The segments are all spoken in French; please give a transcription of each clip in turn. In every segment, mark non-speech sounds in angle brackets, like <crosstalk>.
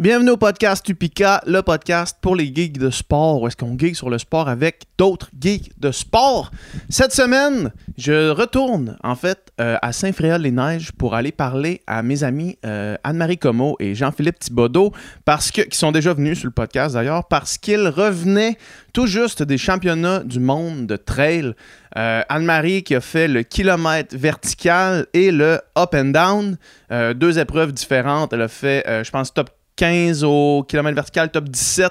Bienvenue au podcast Tupica, le podcast pour les geeks de sport, où est-ce qu'on geek sur le sport avec d'autres geeks de sport. Cette semaine, je retourne en fait euh, à Saint-Fréol-les-Neiges pour aller parler à mes amis euh, Anne-Marie Comeau et Jean-Philippe Thibodeau, parce que, qui sont déjà venus sur le podcast d'ailleurs, parce qu'ils revenaient tout juste des championnats du monde de trail. Euh, Anne-Marie qui a fait le kilomètre vertical et le up and down, deux épreuves différentes. Elle a fait, je pense, top 15 au kilomètre vertical, top 17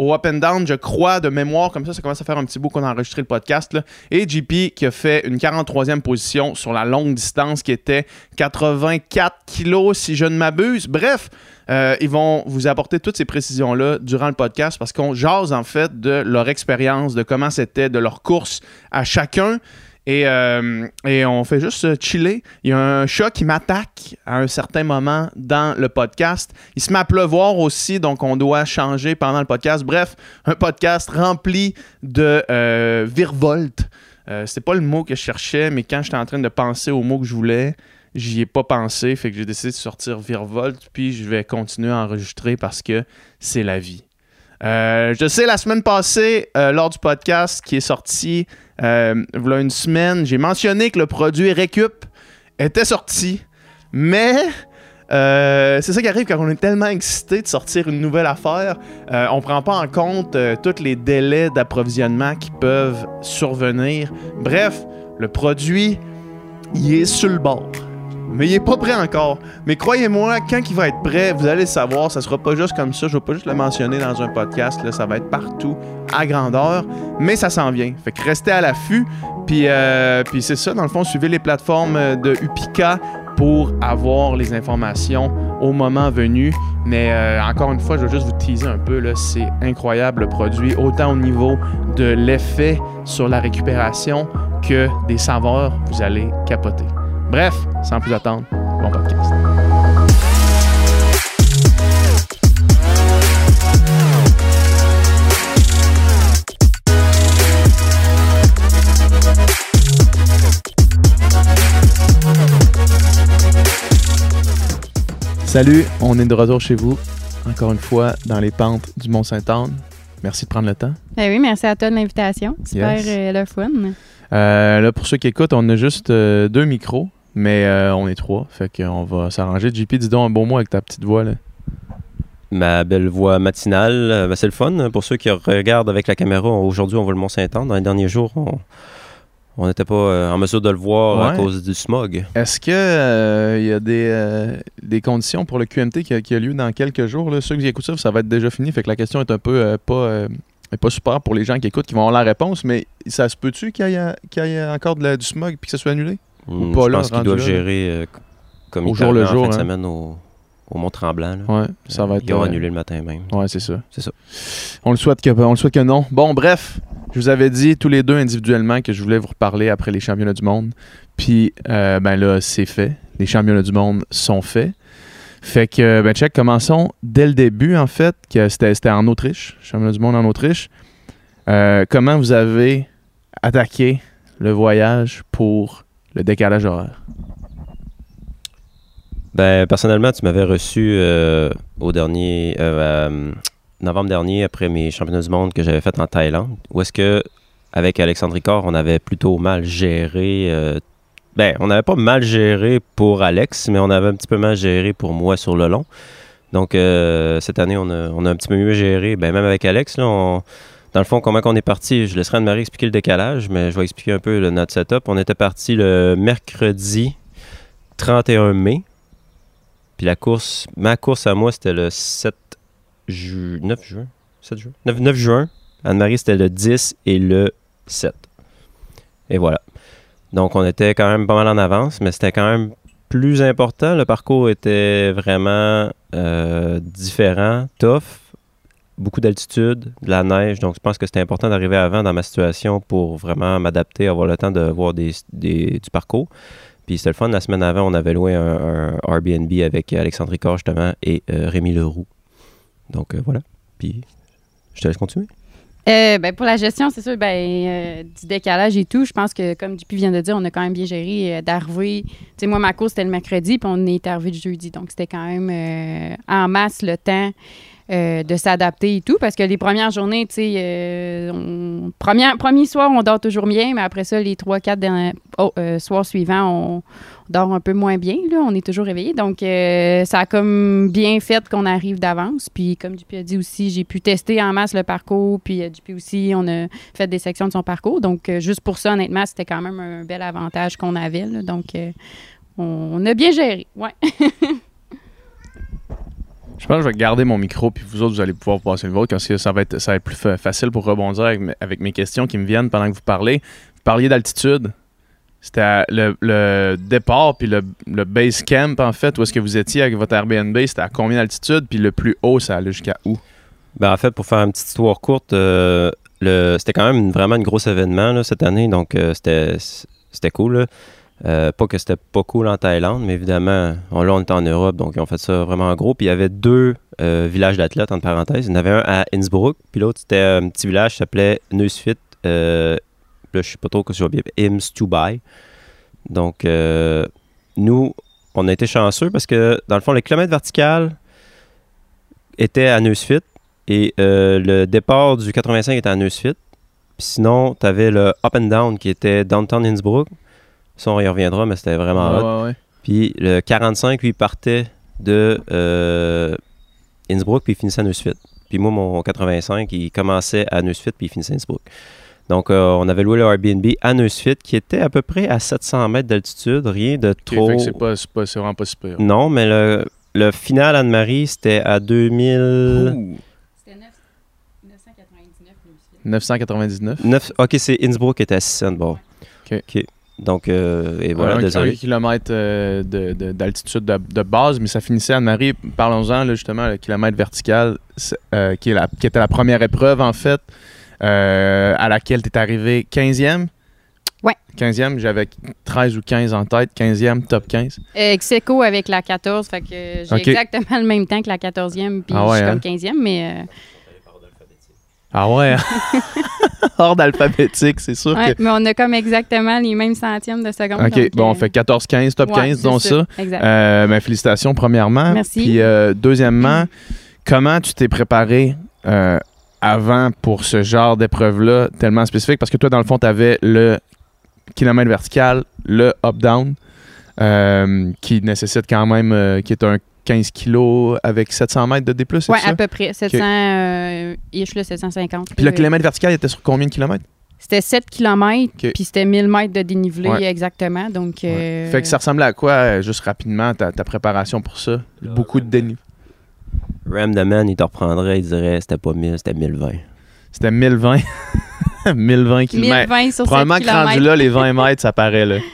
au up and down, je crois, de mémoire, comme ça, ça commence à faire un petit bout qu'on a enregistré le podcast. Et JP qui a fait une 43e position sur la longue distance qui était 84 kilos, si je ne m'abuse. Bref, euh, ils vont vous apporter toutes ces précisions-là durant le podcast parce qu'on jase en fait de leur expérience, de comment c'était, de leur course à chacun. Et, euh, et, on fait juste chiller. Il y a un chat qui m'attaque à un certain moment dans le podcast. Il se met à pleuvoir aussi, donc on doit changer pendant le podcast. Bref, un podcast rempli de euh, virevolte. Euh, C'était pas le mot que je cherchais, mais quand j'étais en train de penser au mot que je voulais, j'y ai pas pensé. Fait que j'ai décidé de sortir virevolte, puis je vais continuer à enregistrer parce que c'est la vie. Euh, je sais, la semaine passée, euh, lors du podcast qui est sorti, euh, a une semaine, j'ai mentionné que le produit Récup était sorti, mais c'est ça qui arrive quand on est tellement excité de sortir une nouvelle affaire. Euh, on prend pas en compte tous les délais d'approvisionnement qui peuvent survenir. Bref, le produit, il est sur le bord. Mais il est pas prêt encore. Mais croyez-moi, quand il va être prêt, vous allez le savoir. Ça sera pas juste comme ça. Je vais pas juste le mentionner dans un podcast. Là, ça va être partout à grandeur. Mais ça s'en vient. Fait que restez à l'affût. Puis, euh, puis c'est ça, dans le fond, suivez les plateformes de Upica pour avoir les informations au moment venu. Mais euh, encore une fois, je vais juste vous teaser un peu. C'est incroyable le produit, autant au niveau de l'effet sur la récupération que des saveurs. Vous allez capoter. Bref, sans plus attendre, bon podcast. Salut, on est de retour chez vous, encore une fois, dans les pentes du Mont-Saint-Anne. Merci de prendre le temps. Ben oui, merci à toi de l'invitation. Super Yes. euh, le fun. Euh, là, pour ceux qui écoutent, on a juste euh, deux micros, mais euh, on est trois. Fait qu'on va s'arranger. JP, dis donc un bon mot avec ta petite voix. Là. Ma belle voix matinale, euh, ben, c'est le fun. Pour ceux qui regardent avec la caméra, aujourd'hui, on voit le Mont-Saint-Anne. Dans les derniers jours, on on n'était pas euh, en mesure de le voir à cause du smog. Est-ce que euh, il y a des, euh, des conditions pour le QMT qui a, qui a lieu dans quelques jours? Là? Ceux qui écoutent ça, ça va être déjà fini. Fait que la question est un peu pas, pas super pour les gens qui écoutent, qui vont avoir la réponse, mais ça se peut-tu qu'il y, ait- qu'il encore de la- du smog puis que ça soit annulé? Hmm, pas je là, pense qu'ils doivent là, gérer euh, comme Au ils jour le en fin de hein. semaine au, au Mont-Tremblant. Ouais, ça va Euh, être. Ils ont euh, annulé le matin même. Ouais, c'est ça. C'est ça. On le souhaite que, on le souhaite que non. Bon, bref, je vous avais dit tous les deux individuellement que je voulais vous reparler après les championnats du monde. Puis, euh, ben là, c'est fait. Les championnats du monde sont faits. Fait que, ben, check, commençons dès le début, en fait, que c'était c'était en Autriche, championnat du monde en Autriche. Euh, comment vous avez attaqué le voyage pour le décalage horaire? Ben, personnellement, tu m'avais reçu euh, au dernier euh, euh, novembre dernier après mes championnats du monde que j'avais fait en Thaïlande. Où est-ce que avec Alexandre Ricard, on avait plutôt mal géré. ben, on n'avait pas mal géré pour Alex, mais on avait un petit peu mal géré pour moi sur le long. Donc cette année, on a, on a un petit peu mieux géré. Ben, même avec Alex, là, on- dans le fond, comment qu'on est parti, je laisserai Anne-Marie expliquer le décalage, mais je vais expliquer un peu notre setup. On était parti le mercredi 31 mai. Puis la course, ma course à moi, c'était le 7 ju 9 juin. 7 juin? 9, 9 juin. Anne-Marie, c'était le 10 et le 7. Et voilà. Donc, on était quand même pas mal en avance, mais c'était quand même plus important. Le parcours était vraiment euh, différent, tough, beaucoup d'altitude, de la neige. Donc, je pense que c'était important d'arriver avant dans ma situation pour vraiment m'adapter, avoir le temps de voir des, du parcours. Puis c'était le fun. La semaine avant, on avait loué un, Airbnb avec Alexandre Ricard, justement, et euh, Rémi Leroux. Donc, euh, voilà. Puis, je te laisse continuer. Euh, ben, pour la gestion, c'est sûr, ben, du décalage et tout, je pense que, comme JP vient de dire, on a quand même bien géré d'arriver. Tu sais, moi, ma course, c'était le mercredi, puis on est arrivé le jeudi. Donc, c'était quand même en masse le temps euh, de s'adapter et tout. Parce que les premières journées, tu sais, euh, premier soir, on dort toujours bien, mais après ça, les trois, quatre oh, euh, soirs suivants, on, dort un peu moins bien. Là, on est toujours réveillé. Donc, euh, ça a comme bien fait qu'on arrive d'avance. Puis, comme JP a dit aussi, j'ai pu tester en masse le parcours. Puis, JP aussi, on a fait des sections de son parcours. Donc, juste pour ça, honnêtement, c'était quand même un bel avantage qu'on avait. là. Donc, on, on a bien géré. Ouais. <laughs> Je pense que je vais garder mon micro, puis vous autres, vous allez pouvoir passer le vôtre, parce que ça va être, ça va être plus fa- facile pour rebondir avec, mes- questions qui me viennent pendant que vous parlez. Vous parliez d'altitude. C'était le, départ, puis le, le base camp, en fait, où est-ce que vous étiez avec votre Airbnb, c'était à combien d'altitude, puis le plus haut, ça allait jusqu'à où? Ben, en fait, pour faire une petite histoire courte, euh, c'était quand même vraiment un gros événement cette année, donc euh, c'était cool. Euh, pas que c'était pas cool en Thaïlande, mais évidemment, on, là, on était en Europe, donc ils ont fait ça vraiment en gros. Puis il y avait deux euh, villages d'athlètes, entre parenthèses. Il y en avait un à Innsbruck, puis l'autre, c'était un petit village qui s'appelait Neusfit. Euh, là, je sais pas trop que j'ai bien. Imstubai. Donc, nous, on a été chanceux parce que, dans le fond, les kilomètres verticales étaient à Neusfit. Et le départ du 85 était à Neusfit. Puis sinon, tu avais le Up and Down qui était Downtown Innsbruck. Ça, on y reviendra, mais c'était vraiment hot. Ouais, ouais, ouais. Puis le 45, lui, partait de euh, Innsbruck, puis il finissait à Neusfit. Puis moi, mon 85, il commençait à Neusfit, puis il finissait à Innsbruck. Donc, euh, on avait loué le Airbnb à Neusfit, qui était à peu près à 700 mètres d'altitude. Rien de Ok, trop... fait que c'est pas, pas- vraiment pas super. Non, mais le, le final Anne-Marie, c'était à 2000... Ouh, C'était 999 999. 9... Ok, c'est Innsbruck qui était à 600 bon. Ok. Donc, euh, et voilà, un, désolé. un kilomètre euh, de- de- d'altitude de, de base, mais ça finissait à Marie. Parlons-en là, justement, le kilomètre vertical, euh, qui, est la- qui était la première épreuve en fait, euh, à laquelle tu es arrivé 15e. Ouais. 15e, j'avais 13 ou 15 en tête, 15e, top 15. Execo avec la 14, fait que j'ai Ok. exactement le même temps que la 14e, puis Ah je ouais, suis hein? comme 15e, mais euh, Ah ouais, hein? <laughs> ordre alphabétique, c'est sûr ouais, que. mais on a comme exactement les mêmes centièmes de seconde. Ok, donc, bon, on euh, fait 14-15, top ouais, 15, c'est disons ça. Exact. Euh, ben, félicitations, premièrement. Merci. Puis, euh, deuxièmement, comment tu t'es préparé euh, avant pour ce genre d'épreuve-là tellement spécifique? Parce que toi, dans le fond, tu avais le kilomètre vertical, le up-down, euh, qui nécessite quand même, euh, qui est un 15 kilos avec 700 mètres de D+, ça? à peu près. 700, euh, ish, là, 750. Puis le Euh, kilomètre vertical, il était sur combien de kilomètres? C'était 7 km, Ok. puis c'était 1000 mètres de dénivelé Ouais. exactement. Donc, euh, Fait que ça ressemblait à quoi, euh, juste rapidement, ta, ta préparation pour ça? Beaucoup de dénivelé. Ram the Man, il te reprendrait, il dirait c'était pas 1000, c'était 1020. C'était 1020. <laughs> 1020 km. 1020 sur 7 Probablement que rendu là, les 20 mètres, ça paraît là. <laughs>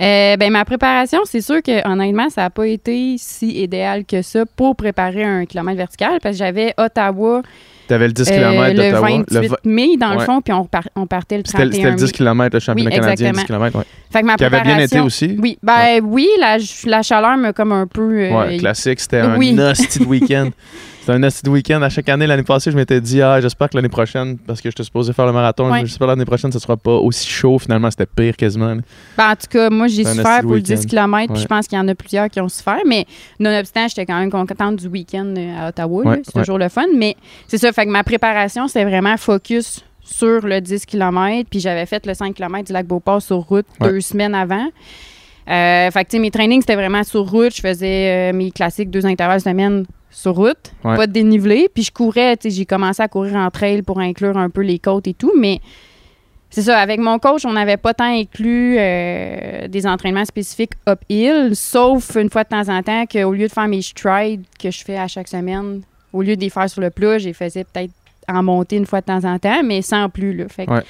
Euh, ben, ma préparation, c'est sûr que honnêtement, ça n'a pas été si idéal que ça pour préparer un kilomètre vertical parce que j'avais Ottawa T'avais le 10 euh, km le d'Ottawa. 28 Le va- mai, dans Ouais. le fond, puis on, par- on partait le C'était 31 c'était le 10 mai. km, le championnat Oui, canadien, 10 exactement. km. Ouais. Fait que ma Qui avait bien été aussi. Oui, ben oui, la, la chaleur me comme un peu... euh, Ouais, classique, c'était un oui. de week-end. <laughs> C'était un hostie de week-end. À chaque année, l'année passée, je m'étais dit, ah, j'espère que l'année prochaine, parce que j'étais supposé faire le marathon, Ouais. j'espère que l'année prochaine, ça sera pas aussi chaud. Finalement, c'était pire quasiment. Ben, en tout cas, moi, j'ai C'est souffert pour le 10 week-end. km, puis je pense qu'il y en a plusieurs qui ont souffert, mais nonobstant, j'étais quand même contente du week-end euh, à Ottawa. Ouais, c'est ouais. toujours le fun, mais c'est ça, fait que ma préparation, c'était vraiment focus sur le 10 km, puis j'avais fait le 5 km du lac Beauport sur route deux semaines avant. Euh, fait que, tu sais, mes trainings, c'était vraiment sur route. Je faisais euh, mes classiques deux intervalles semaine sur route, Ouais. pas de dénivelé. Puis je courais, tu sais, j'ai commencé à courir en trail pour inclure un peu les côtes et tout, mais c'est ça, avec mon coach, on n'avait pas tant inclus euh, des entraînements spécifiques uphill, sauf une fois de temps en temps qu'au lieu de faire mes strides que je fais à chaque semaine, au lieu de les faire sur le plat, j'ai faisais peut-être en montée une fois de temps en temps, mais sans plus. Là. Fait que, Ouais.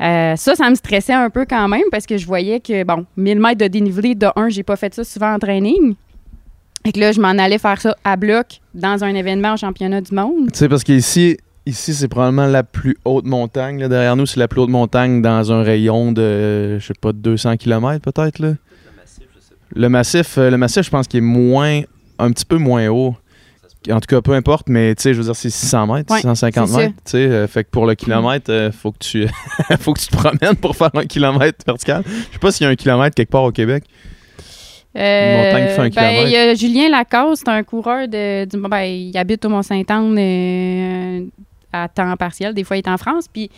euh, ça, ça me stressait un peu quand même parce que je voyais que, bon, 1000 mètres de dénivelé, de un, j'ai pas fait ça souvent en training. Et que là, je m'en allais faire ça à bloc dans un événement au championnat du monde. Tu sais, parce qu'ici, ici, c'est probablement la plus haute montagne. là. Derrière nous, c'est la plus haute montagne dans un rayon de, je sais pas, de 200 km peut-être. là. Le massif, euh, le massif, je pense qu'il est moins, un petit peu moins haut en tout cas, peu importe, mais tu sais, je veux dire, c'est 600 mètres, Ouais, 650 c'est ça. mètres. Tu sais, euh, fait que pour le kilomètre, euh, faut, que tu, <laughs> faut que tu te promènes pour faire un kilomètre vertical. Je sais pas s'il y a un kilomètre quelque part au Québec. Euh, montagne qui fait un ben, y a Julien Lacasse, c'est un coureur de, du, ben, il habite au Mont-Saint-Anne euh, à temps partiel. Des fois, il est en France. Puis,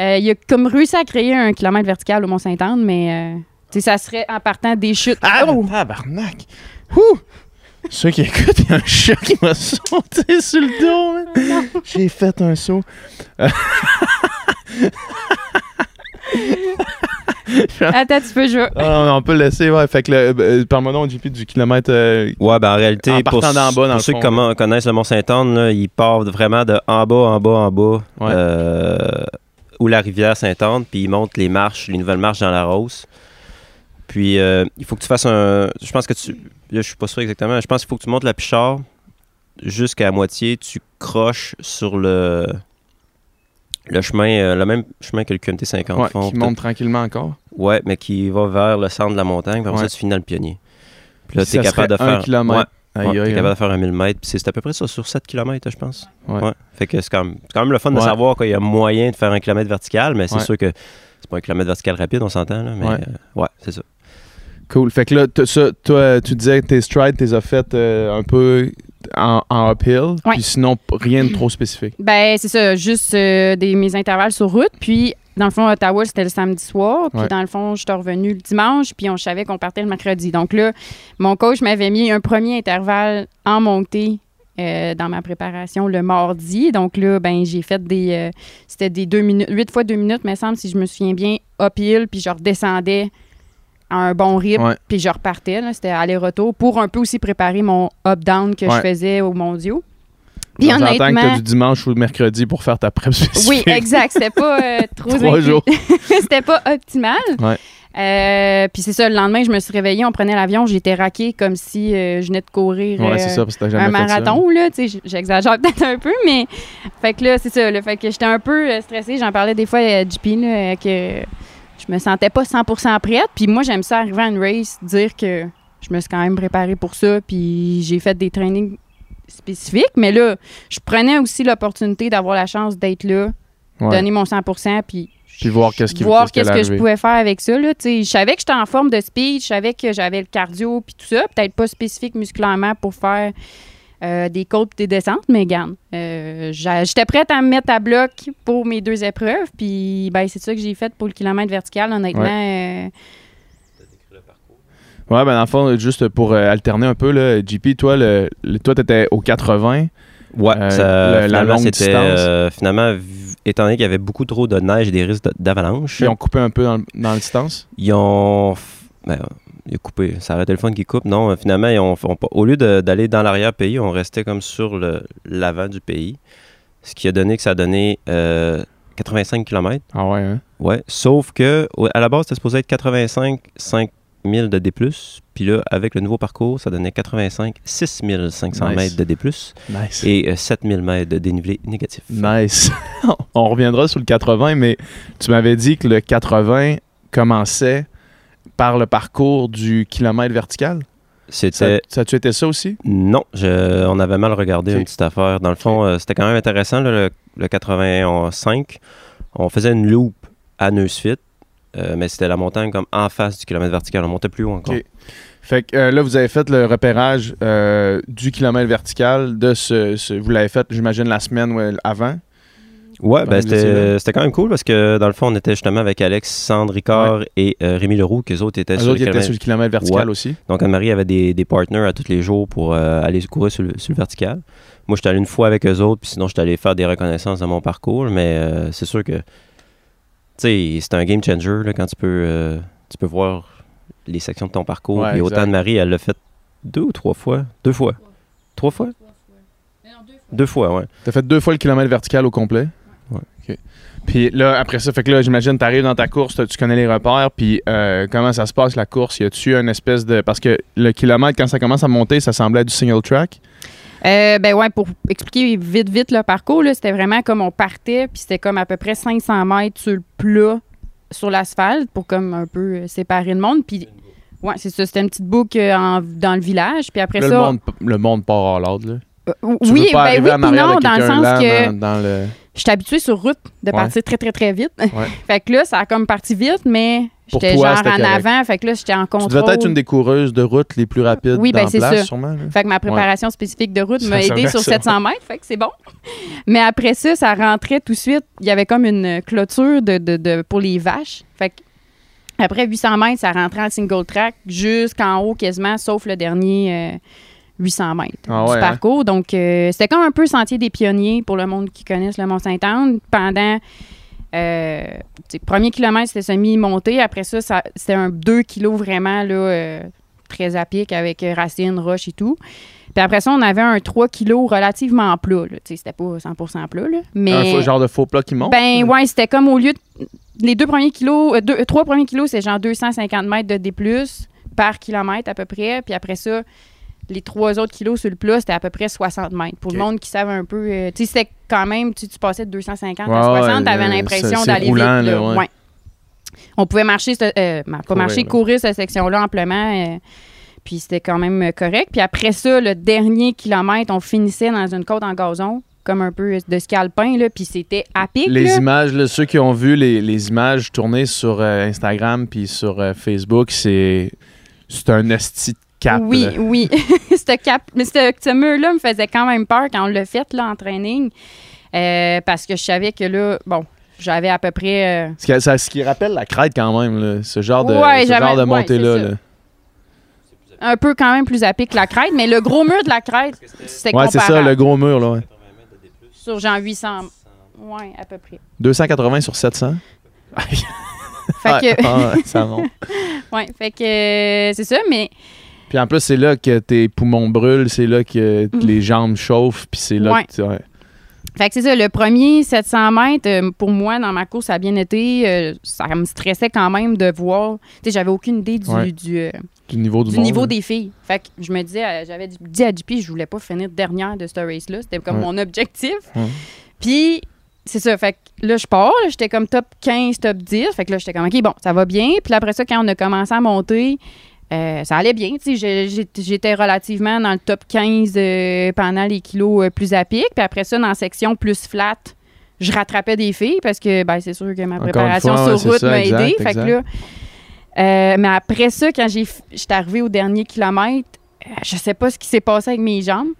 euh, il a comme réussi à créer un kilomètre vertical au Mont-Saint-Anne, mais euh, ça serait en partant des chutes. Ah, Oh! tabarnak! Ouh! Ceux qui écoutent, il y a un chat qui m'a sauté sur le dos. J'ai fait un saut. <laughs> <laughs> Attends, tu peux jouer. Ah, non, on peut le laisser, ouais. Fait que, le, euh, parle-moi donc, JP, du kilomètre. euh, Ouais, ben en réalité, En pour, partant d'en bas, dans pour le ceux qui connaissent le Mont-Saint-Anne, il part vraiment de en bas, en bas, en bas, Ouais. euh, où la rivière Saint-Anne, puis il monte les marches, les nouvelles marches dans la Rose. Puis euh, il faut que tu fasses un. Je pense que tu. Là, je suis pas sûr exactement. Je pense qu'il faut que tu montes la Pichard jusqu'à moitié. Tu croches sur le. Le chemin, euh, le même chemin que le QMT 50 ouais, font. qui monte tranquillement encore. Ouais, mais qui va vers le centre de la montagne. Après Ouais. ça, tu finis dans le pionnier. Puis là, tu es capable de serait un faire. kilomètre. Ouais, Aïe, aïe, capable de faire un 1000 mètres. Puis c'est à peu près ça, sur 7 km, je pense. Ouais. Fait que c'est quand, quand même le fun de savoir qu'il y a moyen de faire un kilomètre vertical, mais c'est sûr que c'est pas un kilomètre vertical rapide, on s'entend, là, mais Ouais. euh, ouais, c'est ça. Cool. Fait que là, ça, toi, tu disais que tes strides, tu les as faites euh, un peu en, en uphill. Ouais. Puis sinon, rien de trop spécifique. <clears throat> Ben, c'est ça, juste euh, des, mes intervalles sur route. Puis, dans le fond, Ottawa, c'était le samedi soir. Puis, Ouais. dans le fond, j'étais revenu le dimanche. Puis, on savait qu'on partait le mercredi. Donc là, mon coach m'avait mis un premier intervalle en montée euh, dans ma préparation le mardi. Donc là, ben, j'ai fait des. euh, c'était des deux minutes, huit fois deux minutes, me semble, si je me souviens bien, uphill. Puis, je redescendais à un bon rythme. Ouais. Puis, je repartais. C'était aller-retour pour un peu aussi préparer mon up-down que Ouais. je faisais aux mondiaux. Puis, Donc, J'entends que tu honnêtement. as du dimanche ou le mercredi pour faire ta prep spécifique. Oui, exact. C'était pas euh, <laughs> trop Trois jours. <laughs> C'était pas optimal. Ouais. Euh, puis c'est ça, le lendemain, je me suis réveillée, on prenait l'avion, j'étais raquée comme si euh, je venais de courir Ouais, euh, c'est ça, parce que t'as jamais un fait ça. marathon, là. Tu sais, j'exagère peut-être un peu, mais. Fait que là, c'est ça, là. Fait que j'étais un peu stressée. J'en parlais des fois à JP, là, que je me sentais pas 100% prête. Puis moi, j'aime ça arriver à une race, dire que je me suis quand même préparée pour ça, puis j'ai fait des trainings spécifiques. Mais là, je prenais aussi l'opportunité d'avoir la chance d'être là, Ouais. donner mon 100%, puis Puis voir qu'est-ce qui qu'est-ce que je pouvais faire avec ça. Là, je savais que j'étais en forme de speed, je savais que j'avais le cardio puis tout ça. Peut-être pas spécifique musculairement pour faire euh, des côtes et des descentes, mais garde. euh, j'étais prête à me mettre à bloc pour mes deux épreuves. Puis ben, c'est ça que j'ai fait pour le kilomètre vertical, honnêtement. euh, Ouais, ben dans le fond, juste pour euh, alterner un peu, là, JP, toi, le, le- toi, t'étais au 80. Ouais, Euh, ça, le- la finalement, longue distance. euh, finalement, étant donné qu'il y avait beaucoup trop de neige et des risques d'avalanche, Puis on coupait un peu dans, le- dans la distance? ils ont. Ben, ils ont coupé. Ça arrêtait le fun qui coupe. Non, euh, finalement, au lieu d'aller dans l'arrière-pays, on restait comme sur l'avant du pays. Ce qui a donné que ça a donné euh, 85 km. Ah ouais, hein? Ouais. Sauf que, à la base, c'était supposé être 85 5000 de D. Puis là, avec le nouveau parcours, ça donnait 85 6500 Nice. mètres de D. Nice. et euh, 7000 mètres de dénivelé négatif. Nice. <laughs> on reviendra sur le 80, mais tu m'avais dit que le 80 commençait par le parcours du kilomètre vertical? Ça, C'était. ça a-tu été ça aussi? Non, je- on avait mal regardé Ok. une petite affaire. Dans le fond, euh, c'était quand même intéressant, là, le, le 85. On faisait une loupe à Neusfit, euh, mais c'était la montagne comme en face du kilomètre vertical. On montait plus haut encore. Ok. Fait que euh, là, vous avez fait le repérage euh, du kilomètre vertical de ce. ce- vous l'avez fait, j'imagine, la semaine avant? Ouais, ben, que c'était c'était quand même cool parce que dans le fond, on était justement avec Alex, Sandre Ricard et euh, Rémi Leroux, qu'eux autres étaient Les sur autres le étaient kilomètre. sur le kilomètre vertical Ouais. aussi. Donc, Anne-Marie avait des, des partners à tous les jours pour euh, aller courir sur le, sur le vertical. Moi, j'étais allé une fois avec eux autres, puis sinon, j'étais allé faire des reconnaissances de mon parcours. Mais euh, c'est sûr que, tu sais, c'est un game changer là, quand tu peux, euh, tu peux voir les sections de ton parcours. Ouais, Puis autant. Anne-Marie, elle l'a fait deux ou trois fois. Deux fois. Trois fois? Deux fois, ouais. T'as fait deux fois le kilomètre vertical au complet? Puis là, après ça, fait que là, j'imagine, t'arrives dans ta course, tu connais les repères, puis euh, comment ça se passe la course? Y a-tu une espèce de. Parce que le kilomètre, quand ça commence à monter, ça semblait être du single track? Euh, ben ouais, pour expliquer vite, vite le parcours, là, c'était vraiment comme on partait, puis c'était comme à peu près 500 mètres sur le plat, sur l'asphalte, pour comme un peu euh, séparer le monde. Puis, ouais, c'est ça, c'était une petite boucle en- dans le village. Puis après Là, ça, le monde, le monde part à l'ordre, là. Euh, Tu oui, veux pas ben oui, en puis non, dans le sens que dans, dans le... je suis habituée sur route de Ouais. partir très, très, très vite. Ouais. <laughs> fait que là, ça a comme parti vite, mais j'étais genre en correct. avant. Fait que là, j'étais en Tu contrôle. devais être une des coureuses de route les plus rapides Oui, ben, c'est ça. sûrement. là. Fait que ma préparation spécifique de route m'a aidé servait à sur ça. 700 mètres, fait que c'est bon. <laughs> Mais après ça, ça rentrait tout de suite. Il y avait comme une clôture de, de- de- pour les vaches. Fait que après 800 mètres, ça rentrait en single track jusqu'en haut quasiment, sauf le dernier euh, 800 mètres Ah du hein? parcours. Donc, euh, c'était comme un peu sentier des pionniers pour le monde qui connaisse le Mont-Saint-Anne. Pendant euh, premier kilomètre, c'était semi-monté. Après ça, ça- c'était un 2 kilos vraiment là, euh, très à pic avec racines, roches et tout. Puis après ça, on avait un 3 kilos relativement plat. C'était pas 100 plat, là. mais... Un faux- genre de faux plat qui monte. Ben ouais, c'était comme au lieu de. Les deux premiers kilos, euh, deux- trois premiers kilos, c'est genre 250 mètres de D par kilomètre à peu près. Puis après ça, les trois autres kilos sur le plat, c'était à peu près 60 mètres. Pour le monde qui savait un peu. euh, tu sais, c'était quand même, tu, tu passais de 250 Ouais, à 60, ouais, t'avais euh, l'impression d'aller vite. roulant, là. là, ouais. On pouvait marcher, ce- euh, pas Courir, marcher, là. courir cette section-là amplement. euh, puis c'était quand même correct. Puis après ça, le dernier kilomètre, on finissait dans une côte en gazon, comme un peu de ski alpin, là. Puis c'était à pic, Les là. images, là, ceux qui ont vu les, les images tournées sur euh, Instagram puis sur euh, Facebook, c'est c'est un esti de cap. Oui, là. oui. <laughs> ce cap, mais ce, ce mur-là me faisait quand même peur quand on l'a fait là, en training. Euh, parce que je savais que là, bon, j'avais à peu près. euh, Ce qui, ça- ce qui rappelle la crête quand même, là, ce genre de, Ouais, ce genre de montée-là. c'est un peu quand même plus à pic que la crête, mais le gros mur de la crête, c'était Ouais, c'est ça, le gros mur. Là, ouais. Sur genre 800. Ouais, à peu près. 280 sur 700. Fait <laughs> que, Ah, ça monte. <laughs> ouais, fait que euh, c'est ça, mais Puis en plus, c'est là que tes poumons brûlent, c'est là que Mhm. les jambes chauffent, puis c'est là Ouais. que tu... ouais. Fait que c'est ça, le premier 700 mètres, euh, pour moi, dans ma course, ça a bien été. euh, ça me stressait quand même de voir. Tu sais, j'avais aucune idée du, Ouais. du, euh, du niveau du, du monde, niveau là. des filles. Fait que je me disais, j'avais dit à JP, je voulais pas finir dernière de ce race-là. C'était comme Ouais. mon objectif. Ouais. Puis, c'est ça. Fait que là, je pars. J'étais comme top 15, top 10. Fait que là, j'étais comme, OK, bon, ça va bien. Puis là, après ça, quand on a commencé à monter, euh, ça allait bien. J'étais relativement dans le top 15 euh, pendant les kilos euh, plus à pic. Puis après ça, dans la section plus flat, je rattrapais des filles parce que, ben, c'est sûr que ma préparation fois, sur route m'a aidé. Fait que là, mais après ça, quand j'étais arrivée au dernier kilomètre, je sais pas ce qui s'est passé avec mes jambes.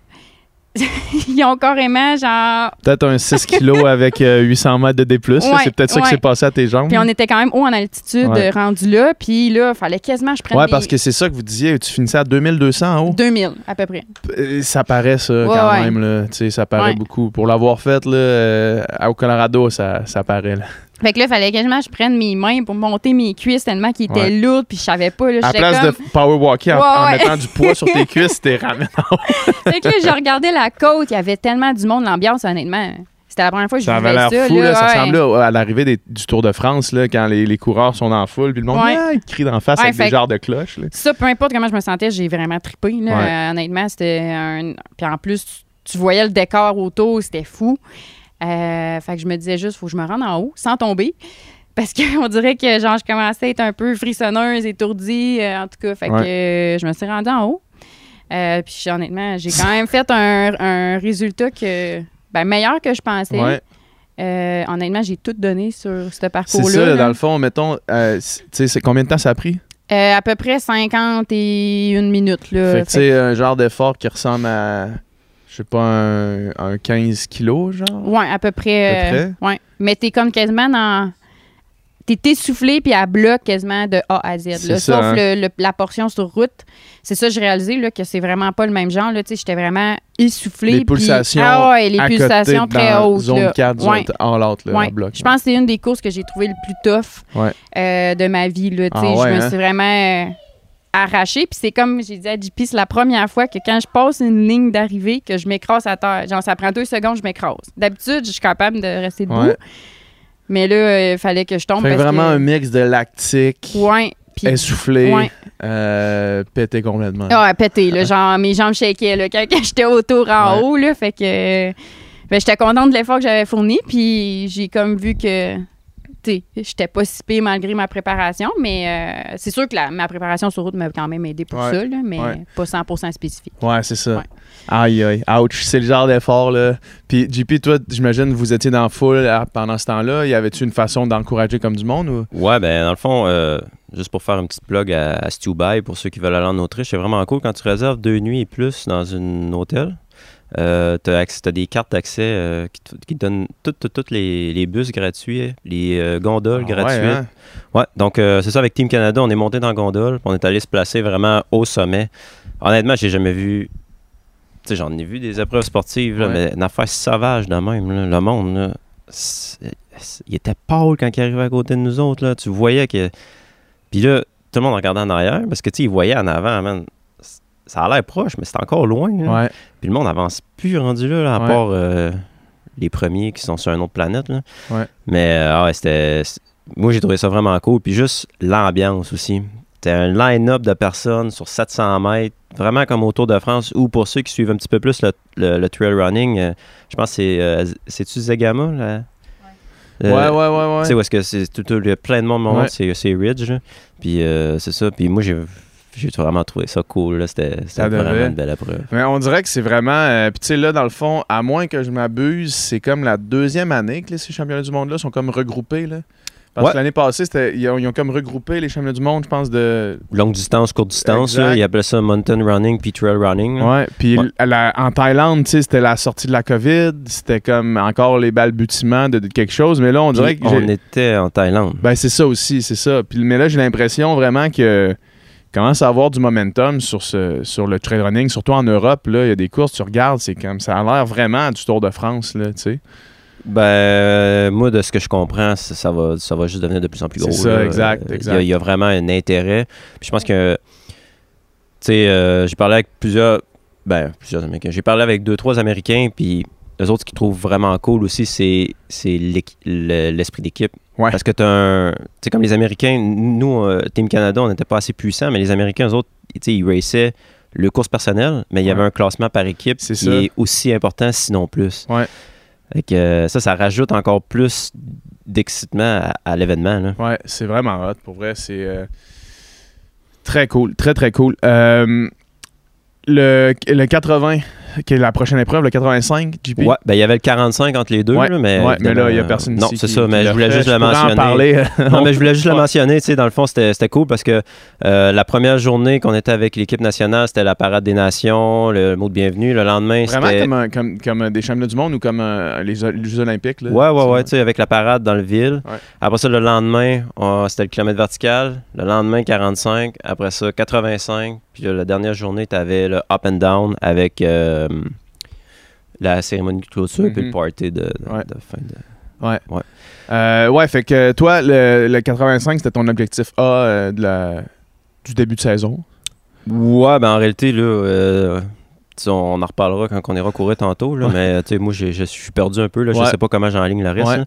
Ils ont carrément, genre. Peut-être un 6 kilos <laughs> avec euh, 800 mètres de D+. Ouais, c'est peut-être ça qui s'est passé à tes jambes. Puis on était quand même haut en altitude, Ouais. rendu là. Puis là, il fallait quasiment je prenne Ouais, parce que c'est ça que vous disiez, tu finissais à 2200 en haut? 2000 à peu près. Euh, Ça paraît ça quand même, là. Tu sais, ça paraît beaucoup. Pour l'avoir fait, là, euh, au Colorado, ça, ça paraît, là. Fait que là, il fallait quasiment que je prenne mes mains pour monter mes cuisses tellement qu'ils étaient Ouais. lourdes. Puis je savais pas. Là, À place comme... de power walker en, Ouais, en ouais. mettant du poids sur tes cuisses, t'es haut. <laughs> Fait que là, je regardais la côte. Il y avait tellement du monde, l'ambiance, honnêtement. C'était la première fois que je Ça avait vivais l'air ça. fou, là. Ça ouais. ressemblait à l'arrivée des- du Tour de France, là, quand les, les coureurs sont en foule, puis le monde, ah, il crie d'en face avec des genres de cloches, là. Ça, peu importe comment je me sentais, j'ai vraiment trippé. Là. Euh, honnêtement, c'était un. Puis en plus, tu, tu voyais le décor autour, c'était fou. Euh, fait que je me disais juste, faut que je me rende en haut sans tomber. Parce qu'on dirait que genre, je commençais à être un peu frissonneuse, étourdie, euh, en tout cas. Fait que je me suis rendue en haut. Euh, puis honnêtement, j'ai quand même fait un, un résultat que, ben, meilleur que je pensais. Ouais. Euh, honnêtement, j'ai tout donné sur ce C'est parcours-là. ça, là. dans le fond, mettons, euh, c- tu sais, c'est combien de temps ça a pris? Euh, à peu près 51 minutes. Là. fait que, sais, un genre d'effort qui ressemble à, je sais pas, un, un 15 kilos, genre? Ouais, à peu près. À peu euh, ouais. Mais t'es comme quasiment dans. T'es essoufflé puis à bloc quasiment de A à Z. là. Ça, Sauf hein. le- le- la portion sur route. C'est ça, j'ai réalisé là, que c'est vraiment pas le même genre. Là. Tu sais, J'étais vraiment essoufflée. Les pulsations Ah ouais, les à côté, pulsations très dans hautes. Zone là. 4, Ouais. zone all out, là, Ouais. en bloc. Je pense que c'est une des courses que j'ai trouvé le plus tough Ouais. euh, de ma vie. Là. Ah je me hein? suis vraiment euh, arrachée. Puis c'est comme j'ai dit à JP, c'est la première fois que quand je passe une ligne d'arrivée, que je m'écrase à terre. Genre, ça prend deux secondes, je m'écrase. D'habitude, je suis capable de rester debout. Ouais. Mais là, il fallait que je tombe. Parce vraiment que... un mix de lactique, Ouais. Puis, essoufflé, Ouais. euh, pété complètement. ah, ouais, pété, là. Genre, mes jambes shakeaient, là, quand, quand j'étais autour en Ouais. haut, là. Fait que. ben, j'étais contente de l'effort que j'avais fourni. Puis j'ai comme vu que. Sais, j'étais pas si pire malgré ma préparation, mais euh, c'est sûr que la- ma préparation sur route m'a quand même aidé pour Ouais. ça, là, mais Ouais. pas 100% spécifique. Ouais, c'est ça. Ouais. Aïe, aïe, ouch, c'est le genre d'effort, là. Puis, JP, toi, j'imagine, vous étiez dans la foule pendant ce temps-là. Y avait-tu une façon d'encourager comme du monde ou? Ouais, ben dans le fond, euh, juste pour faire une petite plug à, à Stubai, pour ceux qui veulent aller en Autriche, c'est vraiment cool quand tu réserves deux nuits et plus dans un hôtel. Euh, tu as, des cartes d'accès euh, qui, qui donnent tous les, les bus gratuits, les euh, gondoles Ah, gratuites. ouais, hein? Ouais, donc euh, c'est ça avec Team Canada, on est monté dans la gondole, on est allé se placer vraiment au sommet. Honnêtement, j'ai jamais vu. Tu sais, j'en ai vu des épreuves sportives, là, Ouais. mais une affaire sauvage de même. là. Le monde, là, il était pâle quand il arrivait à côté de nous autres. Là. Tu voyais que. Puis là, tout le monde regardait en arrière parce que tu sais, il voyait en avant, man. Ça a l'air proche, mais c'est encore loin. là. Ouais. Puis le monde avance plus rendu là, là, à Ouais. part euh, les premiers qui sont sur une autre planète. là. Ouais. Mais euh, ah ouais, c'était. Moi, j'ai trouvé ça vraiment cool. Puis juste l'ambiance aussi. C'était un line-up de personnes sur 700 mètres, vraiment comme au Tour de France, ou pour ceux qui suivent un petit peu plus le, le- le trail running, euh, je pense que c'est. C'est-tu Zegama? Là? Euh, ouais, ouais, ouais, Tu sais, ouais. où est-ce que c'est tout, tout- il y a plein de monde, mon Ouais. c'est c'est Ridge. là. Puis euh, c'est ça. Puis moi, j'ai j'ai vraiment trouvé ça cool. là. C'était devait. vraiment une belle épreuve. Mais on dirait que c'est vraiment. euh, Puis, tu sais, là, dans le fond, à moins que je m'abuse, c'est comme la deuxième année que là, ces championnats du monde-là sont comme regroupés, là. Parce Ouais. que l'année passée, c'était- ils ont, ils ont comme regroupé les championnats du monde, je pense, de. Longue distance, courte distance, là, ils appellent ça mountain running puis trail running. là. Ouais. Puis Ouais. en Thaïlande, tu sais, c'était la sortie de la COVID. C'était comme encore les balbutiements de, de quelque chose. Mais là, on dirait Puis que. j'ai- on était en Thaïlande. Ben, c'est ça aussi, c'est ça. Puis, mais là, j'ai l'impression vraiment que commence à avoir du momentum sur, ce, sur le trail running, surtout en Europe. Là, il y a des courses, tu regardes, c'est comme ça a l'air vraiment du Tour de France, là, tu sais. Ben, euh, moi, de ce que je comprends, ça, ça va, ça va juste devenir de plus en plus C'est gros. ça, là. exact, Euh, il y a- exact. Il y, a vraiment un intérêt. Puis je pense que, tu sais, euh, j'ai parlé avec plusieurs, ben, plusieurs Américains. J'ai parlé avec deux, trois Américains, puis les autres qu'ils trouvent vraiment cool aussi, c'est l'esprit d'équipe. Ouais. Parce que tu un. Tu sais, comme les Américains, nous, euh, Team Canada, on n'était pas assez puissants, mais les Américains, eux autres, ils raceaient le course personnelle, mais il y avait Ouais. un classement par équipe qui ça. est aussi important, sinon plus. Ouais. Fait que, euh, ça, ça rajoute encore plus d'excitement à, à l'événement. Ouais, c'est vraiment hot. Pour vrai, c'est euh, très cool. Très, très cool. Euh, le, le 80, qui est la prochaine épreuve, le 85, JP. Ouais, ben il y avait le 45 entre les deux, Ouais, là, mais. ouais, mais là, il n'y a personne Non, c'est qui- ça, mais l'a <laughs> je voulais juste le mentionner. parler. Non, mais je voulais juste le mentionner, tu sais, dans le fond, c'était cool parce que euh, la première journée qu'on était avec l'équipe nationale, c'était la parade des nations, le mot de bienvenue. Le lendemain, Vraiment c'était. comme, un- comme, comme des championnats du monde ou comme euh, les, Jeux olympiques. Là. Ouais, ouais, ouais, tu sais, avec la parade dans le ville. Après ça, le lendemain, c'était le kilomètre vertical. Le lendemain, 45. Après ça, 85. Puis là, la dernière journée, tu avais le up and down avec euh, la cérémonie de clôture puis Mhm. le party de, de- Ouais. de fin de. Euh, ouais, fait que toi, le, le 85, c'était ton objectif A euh, de la- du début de saison? Ouais, ben en réalité, là, euh, on en reparlera quand on ira courir tantôt, là, Ouais. mais tu sais, moi, je suis perdu un peu. Là, Je Ouais. sais pas comment j'enligne le reste. Ouais.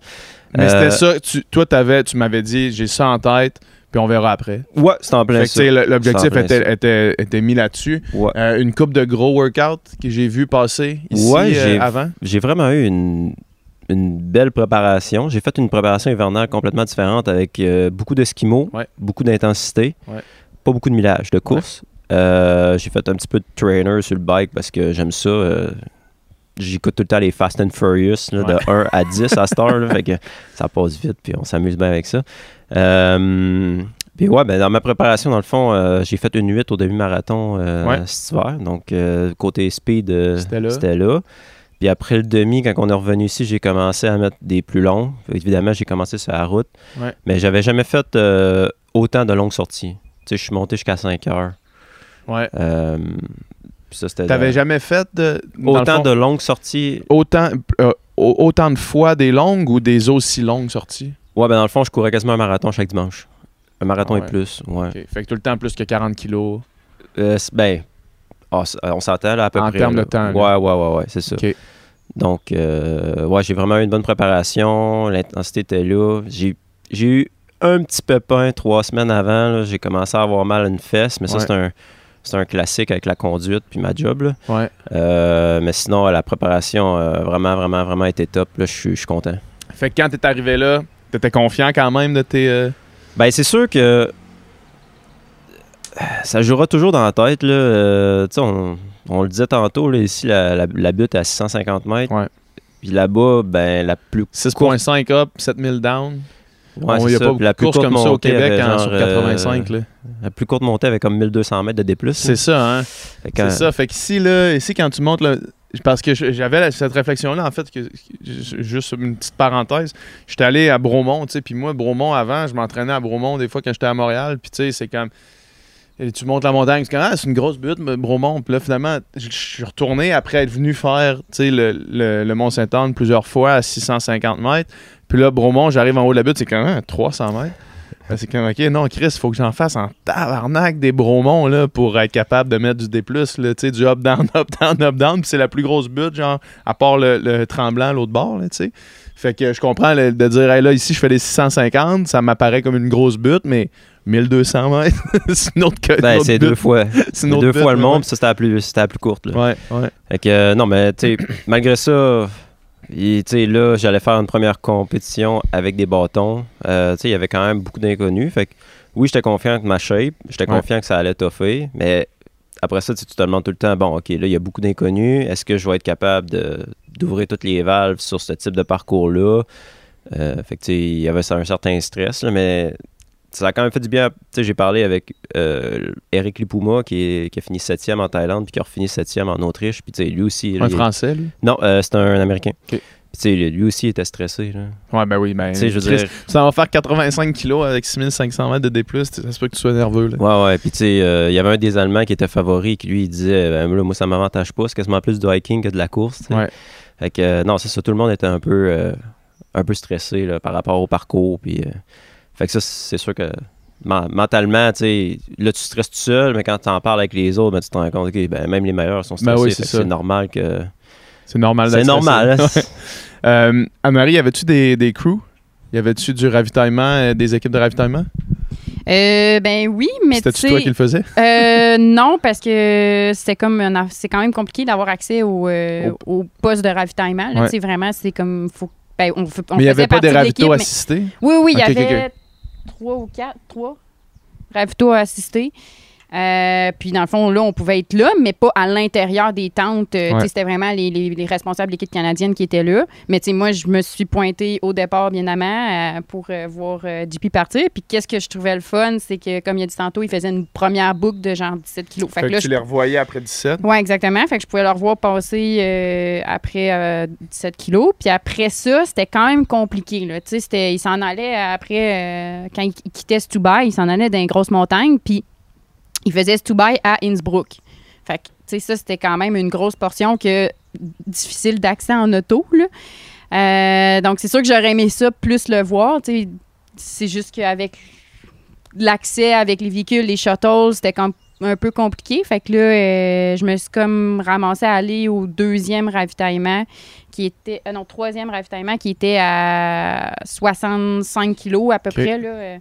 Mais Euh, c'était ça, tu, toi, tu m'avais dit, j'ai ça en tête, puis on verra après. Ouais, c'est en plein Fait l'objectif était, était, était mis là-dessus. Ouais. Euh, une coupe de gros workouts que j'ai vu passer ici Ouais, euh, avant. J'ai vraiment eu une, une belle préparation. J'ai fait une préparation hivernale complètement différente avec euh, beaucoup d'esquimaux, Ouais. beaucoup d'intensité, pas beaucoup de millage, de course. J'ai fait un petit peu de trainer sur le bike parce que j'aime ça. J'écoute tout le temps les Fast and Furious là, Ouais. de 1 à 10 à cette heure. là, <laughs> fait que ça passe vite puis on s'amuse bien avec ça. Euh, puis ouais, ben, dans ma préparation, dans le fond, euh, j'ai fait une 8 au demi-marathon euh, Ouais. cet hiver. Donc, euh, côté speed, C'était là. Puis après le demi, quand on est revenu ici, j'ai commencé à mettre des plus longs. Évidemment, j'ai commencé sur la route. Ouais. Mais j'avais jamais fait autant de longues sorties. Tu sais, je suis monté jusqu'à 5 heures. Ouais. T'avais de- jamais fait de, autant fond, de longues sorties. autant, au- autant de fois des longues ou des aussi longues sorties? Ouais, ben dans le fond, je courais quasiment un marathon chaque dimanche. Un marathon Ah ouais. et plus, ouais. Fait que tout le temps plus que 40 kilos. Euh, ben, ah, c'est- on s'entend là à peu En près. termes là. de temps, là. Ouais, ouais, ouais, ouais, c'est ça. Donc, euh, ouais, j'ai vraiment eu une bonne préparation. L'intensité était là. J'ai eu un petit pépin trois semaines avant. J'ai commencé à avoir mal à une fesse, mais ça, c'est un, c'est un classique avec la conduite puis ma job. là. Ouais. Euh, mais sinon, la préparation a vraiment, vraiment, vraiment été top. Là, je suis je suis content. Fait que quand t'es arrivé là, t'étais confiant quand même de tes. euh, Ben, c'est sûr que ça jouera toujours dans la tête. Là. Euh, tu sais, on- on le disait tantôt, là, ici, la, la, la butte est à 650 mètres. Ouais. Puis là-bas, ben, la plus 6.5 up, 7000 down. Ouais, Bon, c'est il n'y a ça. pas Puis beaucoup la de plus courses courte comme ça au Québec hein, genre, sur euh, 85. là. La plus courte montée avait comme 1200 mètres de D+. C'est ça, hein? C'est ça. Fait qu'ici, là, ici, quand tu montes, là, parce que j'avais cette réflexion-là, en fait, que, juste une petite parenthèse. J'étais allé à Bromont, tu sais, puis moi, Bromont, avant, je m'entraînais à Bromont des fois quand j'étais à Montréal, puis tu sais, c'est comme. et tu montes la montagne, c'est ah, c'est une grosse butte, Bromont. Puis là, finalement, je suis retourné après être venu faire, le, le, le Mont-Saint-Anne plusieurs fois à 650 mètres. Puis là, Bromont, j'arrive en haut de la butte, c'est quand même 300 mètres. Ben, c'est comme, OK, non, Chris, il faut que j'en fasse en tabarnak des bromons là, pour être capable de mettre du D+, là, tu sais, du up-down, <laughs> up-down, up-down. Puis c'est la plus grosse butte, genre, à part le, le tremblant à l'autre bord, là, tu sais. Fait que je comprends le- de dire, hey, là, ici, je fais des 650, ça m'apparaît comme une grosse butte, mais 1200 mètres, <laughs> c'est une autre, que- ben, c'est deux fois. C'est deux butte, fois <laughs> le monde, puis ça, c'était la plus, c'était la plus courte. Là. Ouais, ouais. Fait que, euh, non, mais tu sais, malgré ça, tu sais, là, j'allais faire une première compétition avec des bâtons. Euh, il y avait quand même beaucoup d'inconnus. Fait que, oui, j'étais confiant que ma shape, j'étais Ouais. confiant que ça allait toffer, mais après ça, tu te demandes tout le temps, bon, OK, là, il y a beaucoup d'inconnus. Est-ce que je vais être capable de- d'ouvrir toutes les valves sur ce type de parcours-là? Euh, fait que, tu sais, il y avait ça- un certain stress, là, mais ça a quand même fait du bien. J'ai parlé avec euh, Eric Lipouma, qui, est- qui a fini septième en Thaïlande, puis qui a refini septième en Autriche. Puis, lui aussi. Un Français, lui? Non, euh, c'est un Américain. Puis, lui aussi était stressé. Là. Ouais, ben oui, ben. Tu je veux dire. Ça va faire 85 kilos avec 6500 mètres de D+, ça se peut que tu sois nerveux, là. Ouais, ouais. Puis, tu sais, euh, il y avait un des Allemands qui était favori, qui lui, il disait ben, là, Moi, ça m'avantage pas. C'est quasiment plus du hiking que de la course. Ouais. Fait que, euh, non, c'est ça. Tout le monde était un peu, un peu stressé là, par rapport au parcours. Puis, fait que ça, c'est sûr que men- mentalement, tu sais, là, tu stresses tout seul, mais quand tu en parles avec les autres, ben, tu te rends compte que ben, même les meilleurs sont Ben stressés. oui, c'est c'est normal que. C'est normal C'est d'être normal. hein? Ouais. <laughs> Euh, Anne-Marie, y avait-tu des, des crews? Y avait-tu du ravitaillement, euh, des équipes de ravitaillement? Euh, ben oui, mais tu C'était-tu sais... toi qui le faisais? Euh, <laughs> non, parce que c'était comme un aff- c'est quand même compliqué d'avoir accès au, euh, au poste de ravitaillement. Là, Ouais. Tu sais, vraiment, c'est comme faut. Ben, on, on mais il n'y avait faisait pas des ravitaux mais- assistés? Oui, oui, il y avait trois ou quatre, trois ravitaux assistés. Euh, puis dans le fond, là, on pouvait être là, mais pas à l'intérieur des tentes. Euh, Ouais. C'était vraiment les, les- les responsables de l'équipe canadienne qui étaient là. Mais tu sais, moi, je me suis pointée au départ, bien avant, euh, pour euh, voir JP partir. Puis qu'est-ce que je trouvais le fun, c'est que, comme il a dit tantôt, il faisait une première boucle de genre 17 kilos. Fait, Fait que là, tu je les revoyais après 17? oui, exactement. Fait que je pouvais le revoir passer après euh, 17 kilos. Puis après ça, c'était quand même compliqué. Là. Tu sais, il s'en allait après, quand il quittait Stubai, il s'en allait dans une grosse montagne. Puis il faisait Stubai à Innsbruck. Fait que, tu sais, ça, c'était quand même une grosse portion que difficile d'accès en auto. Là. Euh, donc, c'est sûr que j'aurais aimé ça plus le voir. C'est juste qu'avec l'accès avec les véhicules, les shuttles, c'était un peu compliqué. Fait que là, euh, je me suis comme ramassée à aller au deuxième ravitaillement qui était. euh, non, troisième ravitaillement qui était à 65 kilos à peu près là,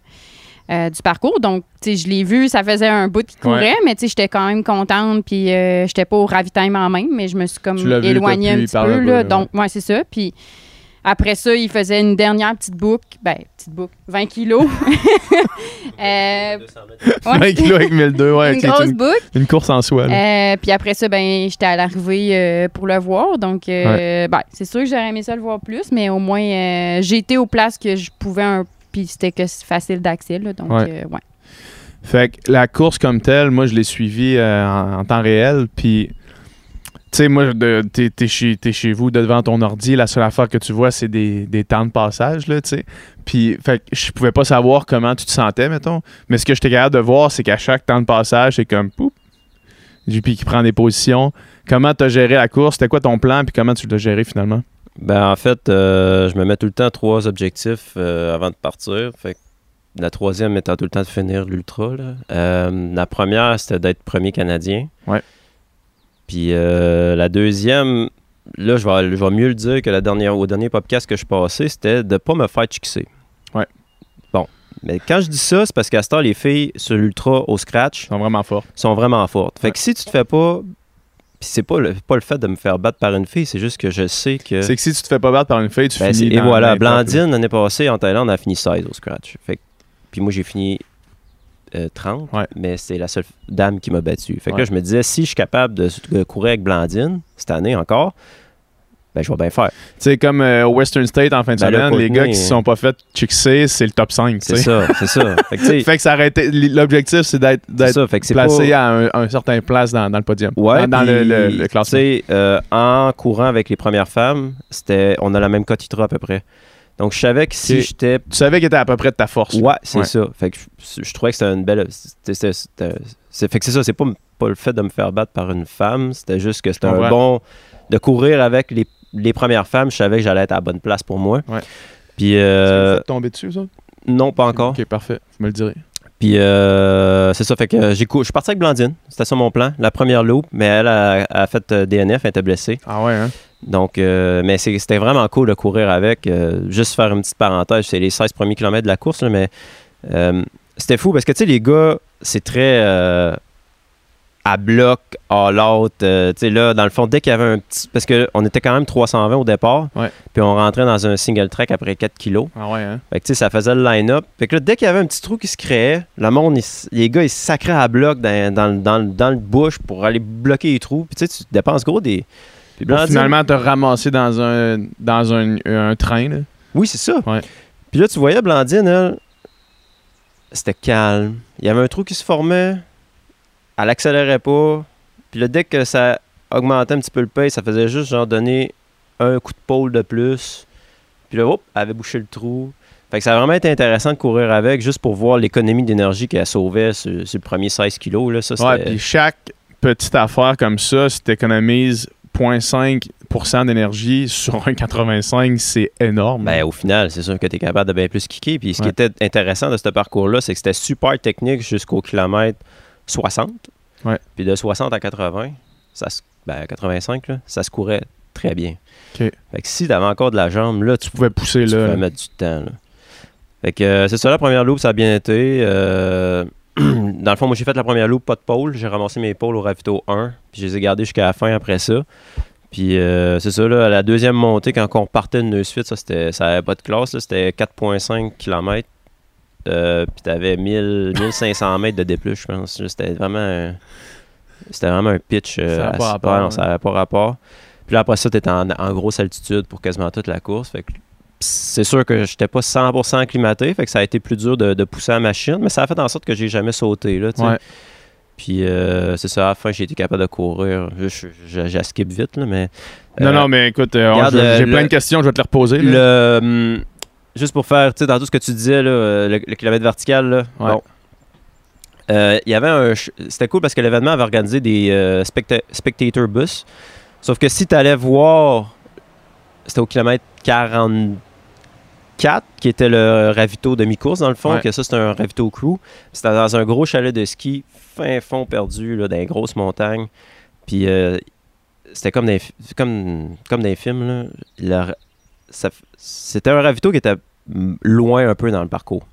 euh, euh, du parcours. Donc, tu sais, je l'ai vu, ça faisait un bout qui courait, Ouais. mais tu sais, j'étais quand même contente. Puis, euh, j'étais pas au ravitaillement même, mais je me suis comme éloignée un petit peu. Là, peu, donc, ouais, c'est ça. Puis, après ça, il faisait une dernière petite boucle. Ben, petite boucle, 20 kilos. <laughs> Euh, 20 ouais. kilos avec 1002, ouais. une grosse une, boucle. une course en soi. là. Euh, puis après ça, ben, j'étais à l'arrivée euh, pour le voir. Donc, euh, ben, c'est sûr que j'aurais aimé ça le voir plus, mais au moins, euh, j'ai été aux places que je pouvais. Un, puis c'était que c'est facile d'accès. là. Donc, Ouais. euh, ouais. Fait que la course comme telle, moi, je l'ai suivie euh, en, en temps réel. Puis, tu sais, moi, t'es chez, t'es chez vous devant ton ordi. La seule affaire que tu vois, c'est des, des temps de passage, là, tu sais. Puis, fait que je pouvais pas savoir comment tu te sentais, mettons. Mais ce que j'étais capable de voir, c'est qu'à chaque temps de passage, c'est comme, poup, JP qui prend des positions. Comment tu as géré la course? C'était quoi ton plan? Puis comment tu l'as géré finalement? Ben, en fait, euh, je me mets tout le temps trois objectifs euh, avant de partir. Fait que la troisième étant tout le temps de finir l'ultra. Euh, la première, c'était d'être premier Canadien. Ouais. Puis la deuxième, là, je vais, je vais mieux le dire que la dernière, au dernier podcast que je passais, c'était de pas me faire chixer. Ouais. Bon. Mais quand je dis ça, c'est parce qu'à ce temps, les filles sur l'ultra au scratch sont vraiment forts. sont vraiment fortes. Fait Ouais. que si tu te fais pas. Puis c'est pas le, pas le fait de me faire battre par une fille, c'est juste que je sais que. C'est que si tu te fais pas battre par une fille, tu Ben, finis et dans- voilà. Blandine, l'année passée, en Thaïlande, a fini 16 au scratch. Fait que- puis moi, j'ai fini euh, 30, Ouais. mais c'est la seule dame qui m'a battu. Fait que Ouais. là, je me disais, si je suis capable de, de courir avec Blandine, cette année encore, ben, je vais bien faire. Tu sais, comme euh, au Western State en fin de Ben là, semaine, les gars qui se sont pas fait chickser, c'est le top 5. tu C'est ça, c'est ça. <laughs> Fait que, Fait que ça L'objectif, c'est d'être placé pas... à un, un certain place dans, dans le podium. Ouais, dans, dans le, puis, le- le classement. euh, en courant avec les premières femmes, c'était, on a la même cote à peu près. Donc, je savais que si j'étais Tu savais qu'il était à peu près de ta force. Ouais, c'est Ouais. ça. Fait que je, je trouvais que c'était une belle. c'était- fait que c'est ça, c'est pas, pas le fait de me faire battre par une femme, c'était juste que c'était un bon. De courir avec les, les premières femmes, je savais que j'allais être à la bonne place pour moi. Ouais. Puis, Est-ce que euh, vous êtes tombé dessus, ça? non, pas encore. Ok, parfait. Vous me le direz. Puis, euh, c'est ça. Fait que j'ai cou- je suis parti avec Blandine. C'était ça mon plan. La première loupe, mais elle a, a fait euh, DNF, elle était blessée. Ah ouais, hein? Donc, euh, mais c'était vraiment cool de courir avec. Euh, juste faire une petite parenthèse, c'est les 16 premiers kilomètres de la course, là, mais euh, c'était fou parce que, tu sais, les gars, c'est très euh, à bloc, all out. euh, tu sais, là, dans le fond, dès qu'il y avait un petit. Parce qu'on était quand même 320 au départ, Ouais. puis on rentrait dans un single track après 4 kilos. Ah ouais, hein? Fait que, tu sais, ça faisait le line-up. Fait que là, dès qu'il y avait un petit trou qui se créait, le monde, il les gars, ils se sacraient à bloc dans, dans, le- dans, le- dans le bush pour aller bloquer les trous. Puis, tu sais, tu dépenses gros des. Puis Pour finalement te ramasser dans un, dans un, un train, là. Oui, c'est ça. Ouais. Puis là, tu voyais Blandine, elle, c'était calme. Il y avait un trou qui se formait. Elle accélérait pas. Puis là, dès que ça augmentait un petit peu le pace, ça faisait juste genre donner un coup de pôle de plus. Puis là, hop, elle avait bouché le trou. Fait que ça a vraiment été intéressant de courir avec, juste pour voir l'économie d'énergie qu'elle sauvait sur, sur le premier 16 kilos. Là. Ça, Ouais, puis chaque petite affaire comme ça, si tu économises 0.5% d'énergie sur un 85, c'est énorme. Ben, au final, c'est sûr que tu es capable de bien plus kicker. Puis ce Ouais. qui était intéressant de ce parcours-là, c'est que c'était super technique jusqu'au kilomètre 60. Ouais. Puis de 60 à 80, ça se- ben, 85, là, ça se courait très bien. OK. Fait que si tu avais encore de la jambe, là, tu pouvais pousser tu là. pouvais mettre du temps. là. Fait que euh, c'est ça, la première loupe, ça a bien été. Euh, <clears throat> dans le fond, moi, j'ai fait la première loupe, pas de pôle. J'ai ramassé mes pôles au ravito 1, puis je les ai gardés jusqu'à la fin après ça. Puis euh, c'est ça, là, à la deuxième montée, quand on partait de Neusfit, ça, c'était, ça avait pas de classe, c'était 4,5 km. Euh, puis t'avais 1000, 1500 mètres de D+, je pense. C'était vraiment un, c'était vraiment un pitch. euh, Ça a pas rapport, ouais, non, ouais. ça n'avait pas rapport. Puis là, après ça, t'étais en, en grosse altitude pour quasiment toute la course. Fait que c'est sûr que j'étais pas 100% acclimaté, fait que ça a été plus dur de, de pousser la machine, mais ça a fait en sorte que j'ai jamais sauté. Là. Ouais. Puis euh, c'est ça, à la fin, j'ai été capable de courir. Je, je, je- je skip vite, là, mais. Non, euh, non, mais écoute, euh, j'ai le- plein de questions, je vais te les reposer. là. Le, hum, juste pour faire, tu sais, dans tout ce que tu disais, là, euh, le, le kilomètre vertical, là, Ouais. bon. Euh, Il y avait un. C'était cool parce que l'événement avait organisé des euh, specta- spectator bus. Sauf que si tu allais voir, c'était au kilomètre 44, qui était le ravito de mi-course, dans le fond, Ouais. que ça, c'était un ravito crew. C'était dans un gros chalet de ski, fin fond perdu, là, dans les grosses montagnes. Puis euh, c'était comme des, comme, comme des films, là. Le- c'était un ravito qui était loin un peu dans le parcours.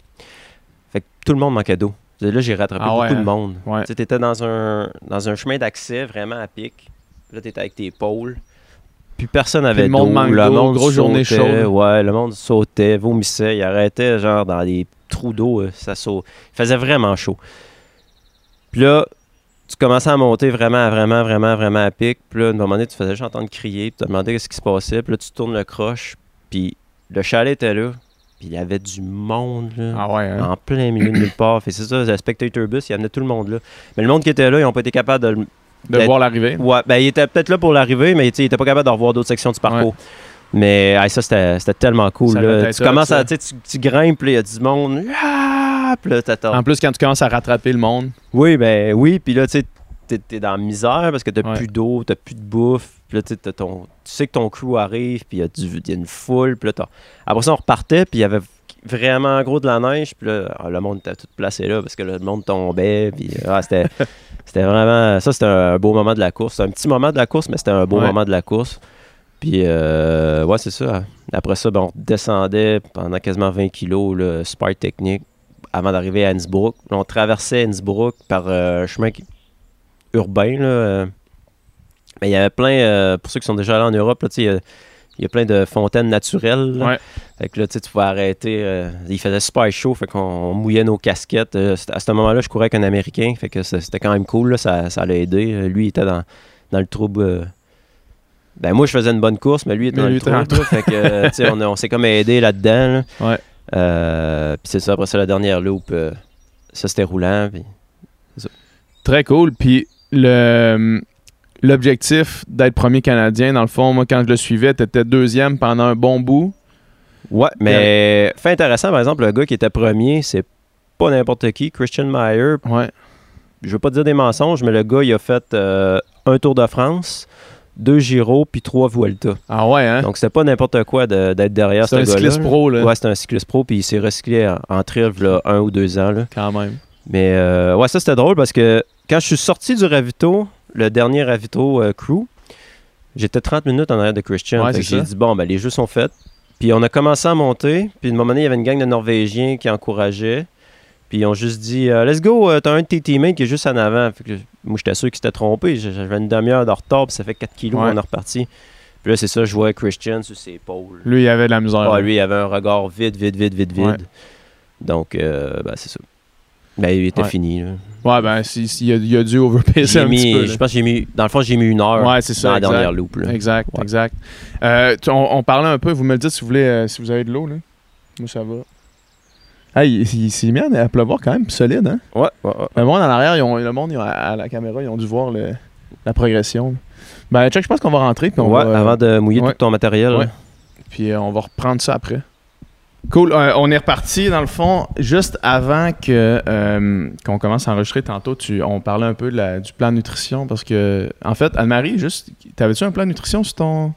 Fait que tout le monde manquait d'eau. Là, j'ai rattrapé Ah ouais, beaucoup de hein? monde. Ouais. Tu étais dans un, dans un chemin d'accès vraiment à pic. Là, tu étais avec tes pôles. Puis personne n'avait d'eau. Le monde grosse journée sautait. chaude. Ouais, le monde sautait, vomissait. Il arrêtait genre dans des trous d'eau. euh, Ça saut. Il faisait vraiment chaud. Puis là, tu commençais à monter vraiment, vraiment, vraiment, vraiment à pic. Puis là, à un moment donné, tu faisais juste entendre crier. Puis tu te demandais ce qui se passait. Puis là, tu tournes le croche. Puis le chalet était là. Puis il y avait du monde, là. Ah ouais, hein? En plein milieu de nulle part. Fait c'est ça, le spectator bus, il amenait tout le monde là. Mais le monde qui était là, ils n'ont pas été capables de de voir l'arrivée? Ouais, ben, il était peut-être là pour l'arrivée, mais il était pas capable de revoir d'autres sections du parcours. Mais hey, ça, c'était tellement cool. Là. Tu commences ça. à. Tu, tu, grimpes, il y a du monde. Ah! Puis là, t'attends. En plus, quand tu commences à rattraper le monde, Oui, ben oui, puis là, tu sais, t'es dans la misère parce que t'as Ouais. plus d'eau, t'as plus de bouffe. Puis là, t'as ton, tu sais que ton crew arrive, puis il y, y a une foule. Puis là, après ça, on repartait, puis il y avait vraiment gros de la neige. Puis là, ah, le monde était tout placé là parce que là, le monde tombait. Puis ah, c'était, <laughs> c'était vraiment. Ça, c'était un beau moment de la course. C'était un petit moment de la course, mais c'était un beau Ouais. moment de la course. Puis, euh, ouais, c'est ça. Après ça, ben, on descendait pendant quasiment 20 kilos, le super technique, avant d'arriver à Innsbruck. On traversait Innsbruck par euh, un chemin qui- urbain. Là, euh. Mais il y avait plein, euh, pour ceux qui sont déjà allés en Europe, là, il y a- il y a plein de fontaines naturelles. là. Ouais. Fait que là, tu pouvais arrêter. euh, il faisait super chaud, fait qu'on mouillait nos casquettes. Euh, à ce moment-là, je courais avec un Américain, fait que c'était quand même cool, là, ça, ça l'a aidé. Lui, il était dans, dans le trouble. euh, Ben, moi, je faisais une bonne course, mais lui, il était Mais dans lui le dans trouble. fait que, on, on s'est comme aidé là-dedans. là. Ouais. Euh, puis c'est ça, après ça, la dernière loop, euh, ça, c'était roulant. Très cool. Puis le l'objectif d'être premier Canadien, dans le fond, moi, quand je le suivais, tu étais deuxième pendant un bon bout. Ouais, mais fait intéressant, par exemple, le gars qui était premier, c'est pas n'importe qui, Christian Meyer. Ouais. Je veux pas dire des mensonges, mais le gars, il a fait euh, un Tour de France, deux Giro, puis trois Vuelta. Ah ouais, hein? Donc, c'était pas n'importe quoi de- d'être derrière ce C'est un cycliste pro, là, Ouais, c'était un cycliste pro, puis il s'est recyclé en, en triv, là, un ou deux ans. Là. quand même. Mais euh, ouais, ça c'était drôle parce que quand je suis sorti du ravito, le dernier ravito euh, crew, j'étais 30 minutes en arrière de Christian. Ouais, j'ai dit, bon, ben, les jeux sont faits. Puis on a commencé à monter. Puis à un moment donné, il y avait une gang de Norvégiens qui encourageaient. Puis ils ont juste dit, euh, let's go, euh, t'as un de tes teammates qui est juste en avant. Fait que moi, j'étais sûr qu'ils s'étaient trompés. J'avais une demi-heure de retard, puis ça fait 4 kilos, Ouais. on est reparti. Puis là, c'est ça, je vois Christian sur ses épaules. Lui, il avait de la misère. Ah, lui, il avait un regard vide, vide, vide, vide, vide. Donc, euh, ben, c'est ça. Ben, il était Ouais. fini. là. Ouais, ben, si, si, il, a, il a dû overpacer petit peu. je pense que j'ai mis, dans le fond, j'ai mis une heure Ouais, ça. dans la exact. dernière loop. là. Exact, Ouais. exact. Euh, on, on parlait un peu, vous me le dites si vous voulez, euh, si vous avez de l'eau, là. Moi, ça va. Hey, il, il s'est mis à pleuvoir quand même solide, hein? Ouais, ouais, ouais. Le monde en arrière, ils ont- le monde ils ont- à la caméra, ils ont dû voir le- la progression. Ben, Chuck, je pense qu'on va rentrer, puis on Ouais, va, avant de mouiller tout ton matériel. Ouais. puis euh, on va reprendre ça après. Cool. Euh, on est reparti, dans le fond, juste avant que euh, qu'on commence à enregistrer tantôt, tu, on parlait un peu de la- du plan de nutrition, parce que, en fait, Anne-Marie, juste, t'avais-tu un plan de nutrition sur ton,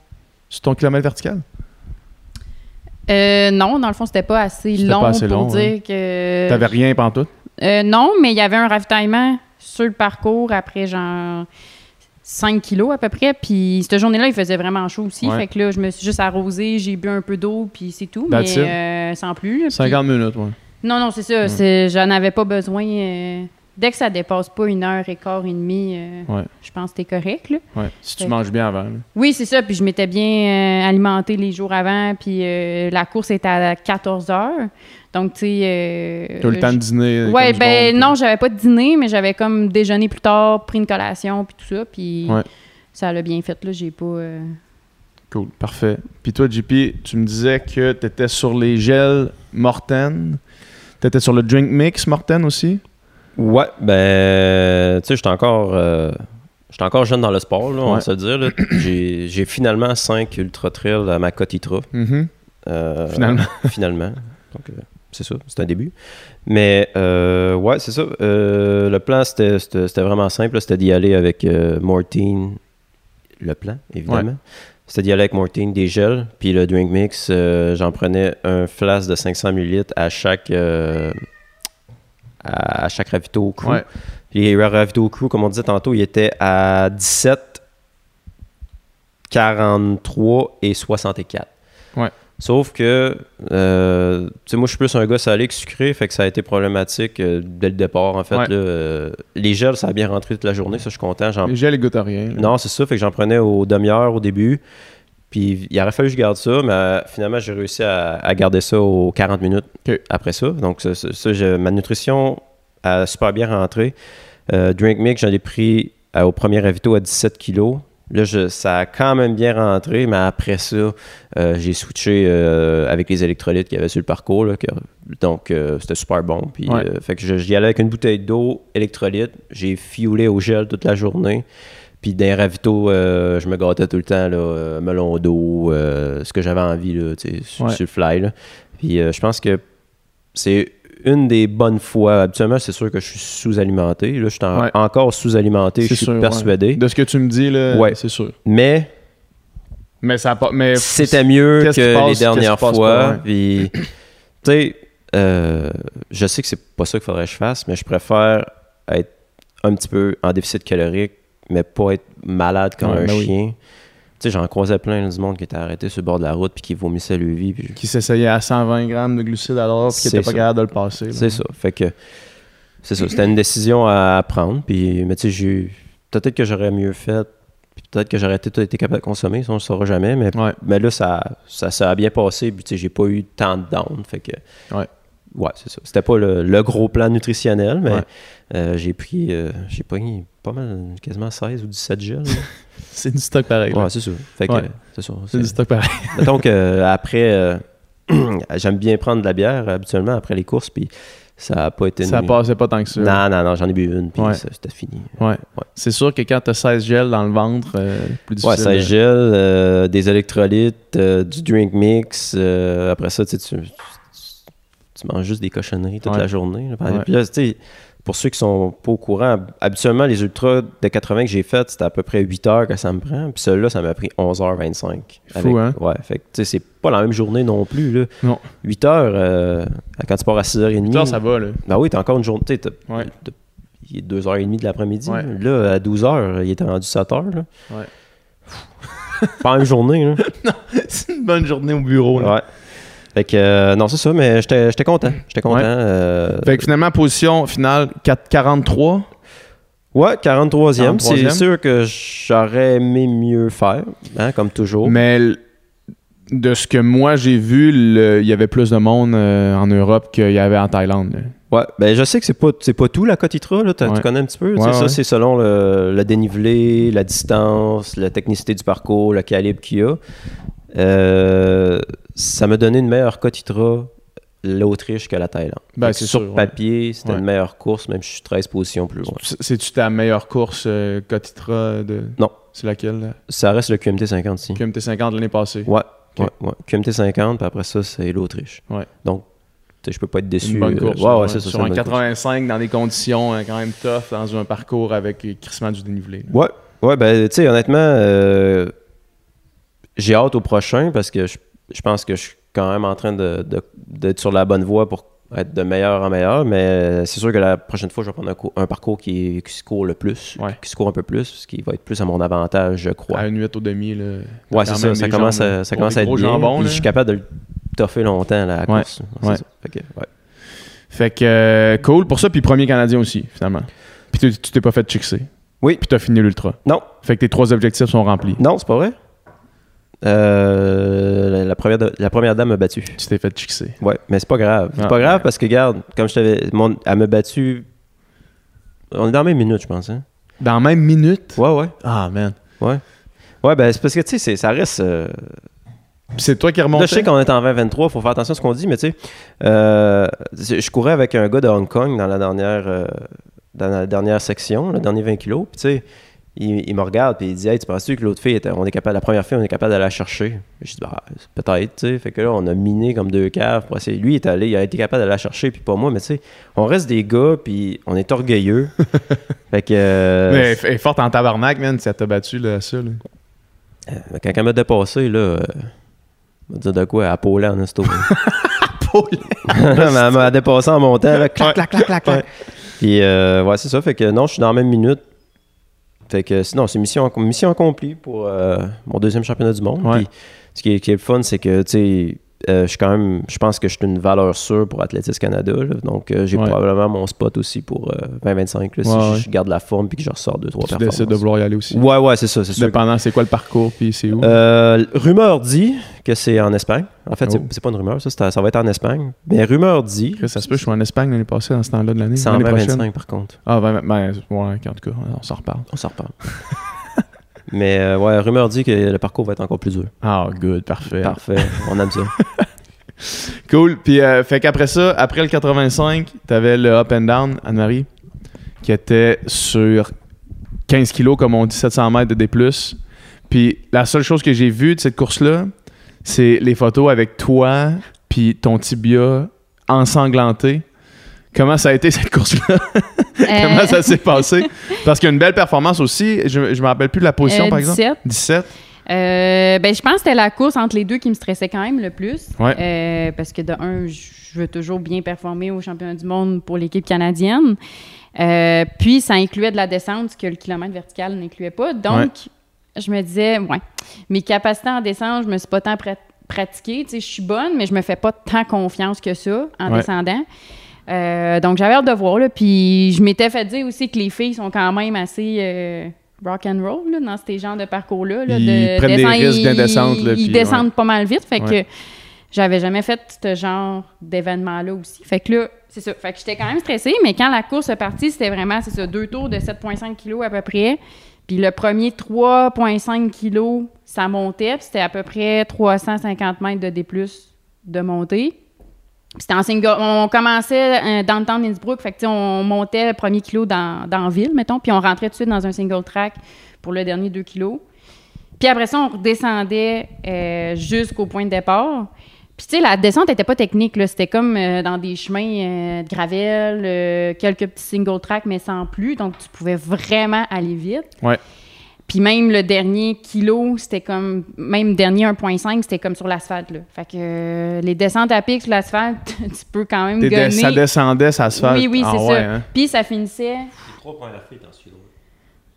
sur ton kilomètre vertical? Euh, non, dans le fond, c'était pas assez long pas assez pour long, dire que. T'avais rien pantoute? Euh, non, mais il y avait un ravitaillement sur le parcours après genre 5 kilos à peu près. Puis cette journée-là, il faisait vraiment chaud aussi. Ouais. Fait que là, je me suis juste arrosée, j'ai bu un peu d'eau, puis c'est tout. That's mais euh, sans plus. là. Puis- 50 minutes, ouais. Non, non, c'est ça. J'en avais pas besoin. euh, dès que ça dépasse pas une heure et quart et demie, euh, Ouais. je pense que t'es correct. Là. ouais. Si tu Fait- manges bien avant. là. Oui, c'est ça. Puis je m'étais bien euh, alimentée les jours avant. Puis euh, la course était à 14 heures. Donc, tu sais. T'as eu le temps de dîner. du ben non, j'avais pas de dîner, mais j'avais comme déjeuné plus tard, pris une collation, puis tout ça. Puis Ouais. ça l'a bien fait, là. J'ai pas. Cool, parfait. Puis toi, JP, tu me disais que tu étais sur les gels Morten. Tu étais sur le drink mix Morten aussi? Ouais, ben, tu sais, j'étais encore, euh, j'étais encore jeune dans le sport, là, on Ouais. va se dire. là. <clears throat> J'ai finalement 5 ultra trails à ma cotitra. Mhm. Euh, Finalement. <laughs> finalement. Donc, euh, c'est ça, c'est un début. Mais, ouais, c'est ça. Le plan, c'était vraiment simple. C'était d'y aller avec Mortine. Le plan, évidemment. C'était d'y aller avec Mortine, des gels. Puis le drink mix, j'en prenais un flasque de 500 ml à chaque, à, à chaque ravito crew. Ouais. Les ravito crew, comme on disait tantôt, ils étaient à 17, 43 et 64. Ouais. Sauf que, euh, tu sais, moi, je suis plus un gars salé que sucré, fait que ça a été problématique euh, dès le départ, en fait. Ouais. là. Euh, les gels, ça a bien rentré toute la journée, ça, je suis content. J'en- Les gels, ils goûtent à rien. là. Non, c'est ça, fait que j'en prenais aux demi-heures au début. Puis il aurait fallu que je garde ça, mais euh, finalement, j'ai réussi à, à garder ça aux 40 minutes après ça. Donc, ça, ma nutrition a super bien rentré. Euh, Drink Mix, j'en ai pris euh, au premier ravito à 17 kilos. Là, je- ça a quand même bien rentré, mais après ça, euh, j'ai switché euh, avec les électrolytes qu'il y avait sur le parcours. là, que- donc, euh, c'était super bon. Puis, Ouais. fait que je- j'y allais avec une bouteille d'eau, électrolyte. J'ai fioulé au gel toute la journée. Puis les ravitaux, euh, je me gâtais tout le temps, là, euh, melon d'eau, euh, ce que j'avais envie, là, sur, Ouais. sur le fly. là. Puis euh, je pense que c'est une des bonnes fois. Habituellement, c'est sûr que je suis sous-alimenté. Là, je suis en- Ouais. encore sous-alimenté, je suis sûr, persuadé. ouais. De ce que tu me dis, là, Ouais. c'est sûr. Mais Mais ça pas. Mais c'était mieux que passe, les dernières fois. Puis, <clears throat> tu sais, euh, je sais que c'est pas ça qu'il faudrait que je fasse, mais je préfère être un petit peu en déficit calorique, mais pas être malade comme Ouais, un ben oui. chien. Tu sais, j'en croisais plein du monde qui était arrêté sur le bord de la route puis qui vomissait le vie. Puis Qui s'essayait à 120 grammes de glucides à l'heure, puis qui C'est était pas capable de le passer. C'est ça. Fait que c'est ça. C'était une décision à prendre. Puis, mais tu sais, peut-être que j'aurais mieux fait. Puis peut-être que j'aurais été, été capable de consommer, ça on le saura jamais, mais, Ouais. mais là, ça, ça, ça a bien passé, puis tu sais, j'ai pas eu tant de down, fait que... Ouais. Ouais, c'est ça. C'était pas le, le gros plan nutritionnel, mais Ouais. euh, j'ai pris, euh, j'ai pris pas mal, quasiment 16 ou 17 gels. <laughs> C'est du stock pareil. ouais, c'est ça. Fait que, Ouais. euh, c'est ça. C'est du stock pareil. <laughs> Mettons que euh, après, euh, <clears throat> j'aime bien prendre de la bière habituellement après les courses, puis ça a pas été. Ça une- passait pas tant que ça. Non, non, non, j'en ai bu une, puis Ouais. c'était fini. Ouais. C'est sûr que quand t'as 16 gels dans le ventre, euh, plus difficile. Ouais, ça de- gèle, euh, des électrolytes, euh, du drink mix. euh, après ça, tu, tu, tu manges juste des cochonneries toute Ouais. la journée. là. Puis là, tu sais, pour ceux qui sont pas au courant, habituellement, les ultras de 80 que j'ai fait, c'était à peu près 8 heures que ça me prend. Puis celui-là, ça m'a pris 11h25. Fou, hein? Ouais, fait que, tu sais, c'est pas la même journée non plus. Là. Non. 8 heures, euh, quand tu pars à 6h30. Putain, ça va, là. Ben oui, t'as encore une journée. tu sais, t'as- Ouais. Il est 2h30 de l'après-midi. Ouais. Là, à 12h, il était rendu 7h. Là. Ouais. Pas même journée. Là. <laughs> C'est une bonne journée au bureau, là. Ouais. Fait que, euh, non, c'est ça, mais j'étais content. J'étais content. Ouais. euh, Fait que finalement, position finale 4-43. ouais, 43e. C'est 43e. sûr que j'aurais aimé mieux faire, hein, comme toujours. Mais de ce que moi j'ai vu, il y avait plus de monde euh, en Europe qu'il y avait en Thaïlande. là. Ouais, ben je sais que c'est pas, c'est pas tout la Cotitra, là, Ouais. tu connais un petit peu. Ouais, Ça, c'est selon le, le dénivelé, la distance, la technicité du parcours, le calibre qu'il y a. Euh, ça m'a donné une meilleure Cotitra, l'Autriche que la Thaïlande. Ben, sur sûr, ouais. papier, c'était Ouais. une meilleure course, même si je suis 13 positions plus loin. C'est-tu ta meilleure course euh, Cotitra de. Non. C'est laquelle là? Ça reste le QMT 50 ici. QMT 50 l'année passée. Ouais, ouais. QMT 50, puis après ça, c'est l'Autriche. Ouais. Donc, je peux pas être déçu. Une bonne course. ouais, ça. Sur un une bonne course. 85 dans des conditions euh, quand même tough, dans un parcours avec crissement du dénivelé. là. Ouais, ouais, ben, tu sais, honnêtement, euh, j'ai hâte au prochain parce que je, je pense que je suis quand même en train de- de- d'être sur la bonne voie pour être de meilleur en meilleur, mais c'est sûr que la prochaine fois, je vais prendre un, un parcours qui, qui se court le plus, Ouais. qui se court un peu plus, ce qui va être plus à mon avantage, je crois. À une 8 au demi. Là, ouais, c'est ça, ça commence, jambes, à, ça commence à être bien, jambons, puis là. je suis capable de le toffer longtemps, la Ouais, course. c'est ouais. ça. Fait que, ouais. Fait que euh, cool pour ça, puis premier Canadien aussi, finalement. Puis tu tu t'es pas fait chixer. Oui. Puis t'as fini l'ultra. Non, Fait que tes trois objectifs sont remplis. non, c'est pas vrai. Euh, la, première, la première dame m'a battu. Tu t'es fait chixer. Ouais, mais c'est pas grave. C'est Ah. pas grave parce que, regarde, comme je t'avais. mon- Elle m'a battu. On est dans la même minute, je pense. Hein? Dans la même minute? Ouais, ouais. Ah, man. Ouais, ben c'est parce que, tu sais, ça reste. euh, c'est toi qui remonte. Là, je sais qu'on est en 2023, faut faire attention à ce qu'on dit, mais tu sais, euh, je courais avec un gars de Hong Kong dans la dernière, euh, dans la dernière section, le dernier 20 kilos, puis tu sais, il, il me regarde puis il dit Hey, tu penses-tu que l'autre fille, était, on est capable, la première fille, on est capable de la chercher? Je dis bah, peut-être, tu sais. Fait que là, on a miné comme deux caves pour essayer. Lui, il est allé, il a été capable de la chercher, puis pas moi, mais tu sais, on reste des gars, puis on est orgueilleux. <laughs> fait que. euh, Mais elle est forte en tabarnak, man, elle t'a battu, là, ça. Là. euh, quand elle m'a dépassé, là. euh, on va dire de quoi, à Paulin en esto. elle m'a dépassé en montant, là, clac, clac, clac, clac, clac. Puis, euh, ouais, c'est ça. Fait que non, je suis dans la même minute. Fait que sinon, c'est mission, mission accomplie pour euh, mon deuxième championnat du monde. Ouais. Puis, ce qui est, qui est le fun, c'est que, tu sais, euh, je suis quand même, je pense que je suis une valeur sûre pour Athlétisme Canada. là. Donc, euh, j'ai Ouais. probablement mon spot aussi pour euh, 2025. là, si Ouais, je, garde la forme puis que je ressors deux, trois Tu performances. décides de vouloir y aller aussi. Ouais, ouais, c'est ça, c'est. Dépendant, c'est quoi le parcours, puis c'est où? Euh, rumeur dit que c'est en Espagne. En fait, c'est- Oh. c'est pas une rumeur, ça, ça va être en Espagne. Mais rumeur dit. Ça se peut, je suis en Espagne l'année passée, dans ce temps-là de l'année. C'est en L'année prochaine. 2025 par contre. Ah, ben, ben, ouais, en tout cas, on s'en reparle. On s'en reparle. <laughs> Mais euh, ouais, rumeur dit que le parcours va être encore plus dur. Ah, good, parfait. Parfait, on aime ça. <laughs> Cool. Puis, euh, fait qu'après ça, après le 85, t'avais le up and down, Anne-Marie, qui était sur 15 kilos, comme on dit, 700 mètres de D+. Puis, la seule chose que j'ai vue de cette course-là, c'est les photos avec toi, puis ton tibia ensanglanté. Comment ça a été cette course-là? <laughs> Comment Euh, ça s'est passé? Parce qu'il y a une belle performance aussi. Je, je me rappelle plus de la position, euh, par exemple. 17. 17. Euh, ben, je pense que c'était la course entre les deux qui me stressait quand même le plus. Ouais. Euh, parce que de un, je veux toujours bien performer au championnat du monde pour l'équipe canadienne. Euh, puis, ça incluait de la descente, ce que le kilomètre vertical n'incluait pas. Donc, je me disais, ouais, mes capacités en descente, je me suis pas tant prat- pratiquée. Tu sais, je suis bonne, mais je me fais pas tant confiance que ça en Ouais. descendant. Euh, donc, j'avais hâte de voir. Là, puis, je m'étais fait dire aussi que les filles sont quand même assez. euh, rock and roll là, dans ces genres de parcours-là. là, Ils de prennent des descendre- risques ils- de descente, là, Ils puis, descendent pas mal vite. Fait Ouais. que j'avais jamais fait ce genre d'événement-là aussi. Fait que là, c'est ça. Fait que j'étais quand même stressée, mais quand la course est partie, c'était vraiment, c'est ça, deux tours de 7,5 kilos à peu près. Puis le premier 3,5 kilos, ça montait. Puis c'était à peu près 350 mètres de D+, de montée. C'était en. On commençait dans le temps d'Innsbruck, on montait le premier kilo dans, dans la ville, mettons, puis on rentrait tout de suite dans un single track pour le dernier 2 kilos. Puis après ça, on redescendait euh, jusqu'au point de départ. Puis tu sais, la descente n'était pas technique. C'était comme euh, dans des chemins euh, de gravel, quelques petits single tracks, mais sans plus. Donc, tu pouvais vraiment aller vite. Puis même le dernier kilo, c'était comme, même dernier 1.5, c'était comme sur l'asphalte, là. Fait que euh, les descentes à pic sur l'asphalte, <laughs> tu peux quand même gonner. ça descendait, ça se fait. oui, oui, c'est ah, ça. ouais, hein. Puis ça finissait, Les trois premières filles dans celui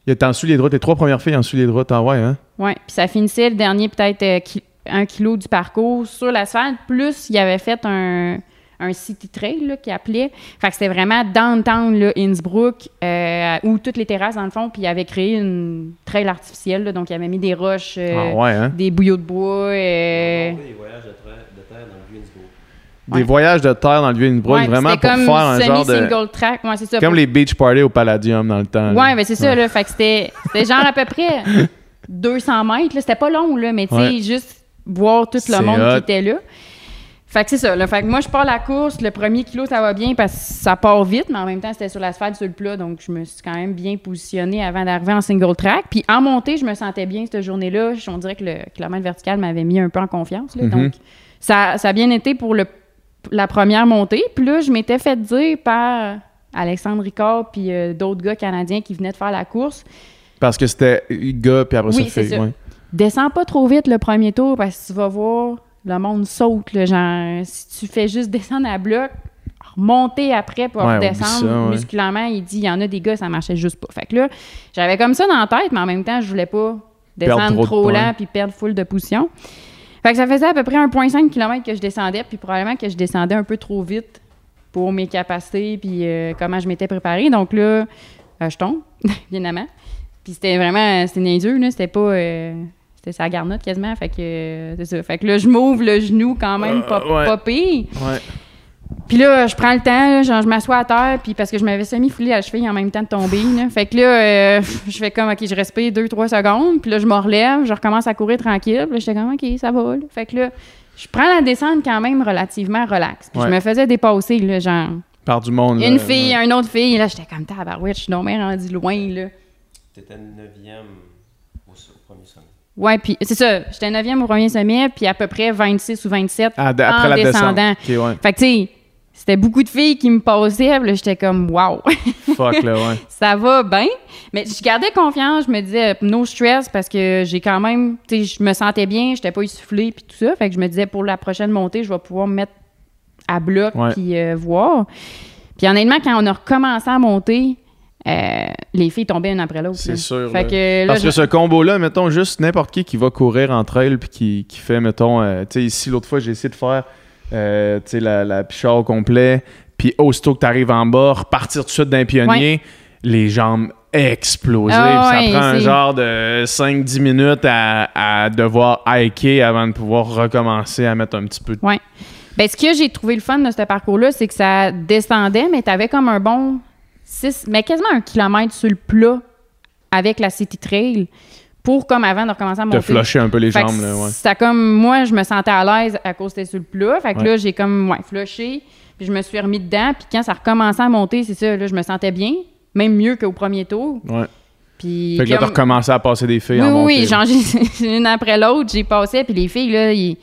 Il est en dessous les droits. Tes trois premières filles en dessous les droits. Ah ouais, hein? ouais, puis ça finissait le dernier peut-être euh, un kilo du parcours sur l'asphalte, plus il avait fait un, un city trail, là, qu'il appelait. Fait que c'était vraiment downtown, là, Innsbruck, euh, où toutes les terrasses, dans le fond, puis il avait créé une trail artificielle, là, donc il avait mis des roches, euh, ah ouais, hein? des bouillots de bois, euh, Des voyages de, terre dans le Vieux Des Ouais. voyages de terre dans le Vieux-Innsbruck, ouais, puis vraiment c'était pour comme faire un genre de. semi-single track. Ouais, c'est ça. Comme pour- les beach parties au Palladium dans le temps. là. Ouais, ben c'est ça, là. Fait que c'était c'était genre à peu près <laughs> 200 mètres, là. C'était pas long, là, mais tu sais, Ouais. juste voir tout C'est le monde hot. qui était là. Fait que c'est ça, là. Fait que moi, je pars la course. Le premier kilo, ça va bien parce que ça part vite, mais en même temps, c'était sur l'asphalte, sur le plat. Donc, je me suis quand même bien positionnée avant d'arriver en single track. Puis en montée, je me sentais bien cette journée-là. On dirait que le kilomètre vertical m'avait mis un peu en confiance, là. Mhm. Donc, ça, ça a bien été pour le, la première montée. Puis là, je m'étais fait dire par Alexandre Ricard puis euh, d'autres gars canadiens qui venaient de faire la course Parce que c'était gars, puis après Oui, ça, fait. ouais. descends pas trop vite le premier tour parce que tu vas voir, le monde saute. là, genre, si tu fais juste descendre à bloc, remonter après pour Ouais, redescendre ça, ouais. musculairement, il dit il y en a des gars, ça marchait juste pas. Fait que là, j'avais comme ça dans la tête, mais en même temps, je voulais pas descendre trop lent puis perdre full de position. Fait que ça faisait à peu près 1,5 km que je descendais, puis probablement que je descendais un peu trop vite pour mes capacités, puis euh, comment je m'étais préparée. Donc là, euh, je tombe, <laughs> évidemment. Puis c'était vraiment, c'était niaiseux, là. C'était pas, euh, c'était sa garnotte quasiment. Fait que, euh, c'est ça. Fait que là, je m'ouvre le genou quand même pas, Euh, ouais. pas pire. Ouais. Puis là, je prends le temps, là, genre, je m'assois à terre, puis parce que je m'avais semi-foulé à la cheville en même temps de tomber. là. Fait que là, euh, <laughs> je fais comme, OK, je respire deux, trois secondes, puis là, je me relève, je recommence à courir tranquille. Puis là, j'étais comme, OK, ça va. là. Fait que là, je prends la descente quand même relativement relax. Puis Ouais. je me faisais dépasser, là, genre, Par du monde. là, une fille, ouais. une autre fille. Là, j'étais comme, tabarouette, je suis donc bien rendu loin, là. T'étais 9e au, au premier sommet. Ouais, puis c'est ça, j'étais 9e au premier sommet, puis à peu près 26 ou 27 Ah, de- après en la descendant. descente. Ok, ouais. Fait que, tu sais, c'était beaucoup de filles qui me passaient, puis là, j'étais comme, wow. Fuck, là, ouais. <laughs> ça va bien. Mais je gardais confiance, je me disais no stress parce que j'ai quand même, tu sais, je me sentais bien, j'étais pas essoufflée puis tout ça. Fait que je me disais pour la prochaine montée, je vais pouvoir me mettre à bloc puis euh, voir. Puis honnêtement, quand on a recommencé à monter, euh, les filles tombaient une après l'autre. C'est sûr, Fait là. que là, Parce que ce combo-là, mettons, juste n'importe qui qui va courir entre elles puis qui, qui fait, mettons, euh, tu sais, ici, l'autre fois, j'ai essayé de faire, euh, tu sais, la, la pichard au complet, puis aussitôt que tu arrives en bas, repartir tout de suite d'un pionnier, les jambes explosées. Ah ouais, ça prend un genre de 5-10 minutes à, à devoir hiker avant de pouvoir recommencer à mettre un petit peu de... Ouais. Ben, ce que j'ai trouvé le fun de ce parcours-là, c'est que ça descendait, mais tu avais comme un bon 6, mais quasiment un kilomètre sur le plat avec la City Trail pour, comme avant de recommencer à te monter. flusher un peu les Fait jambes, là, ouais. Ça comme, moi, je me sentais à l'aise à cause que c'était sur le plat. Fait que Ouais. là, j'ai comme, ouais, flushé, puis je me suis remis dedans. Puis quand ça recommençait à monter, c'est ça, là, je me sentais bien, même mieux qu'au premier tour. Ouais. Puis Fait que là, t'as comme- recommencé à passer des filles oui, en montée. oui, genre, <laughs> une après l'autre, j'ai passé, puis les filles, là, ils-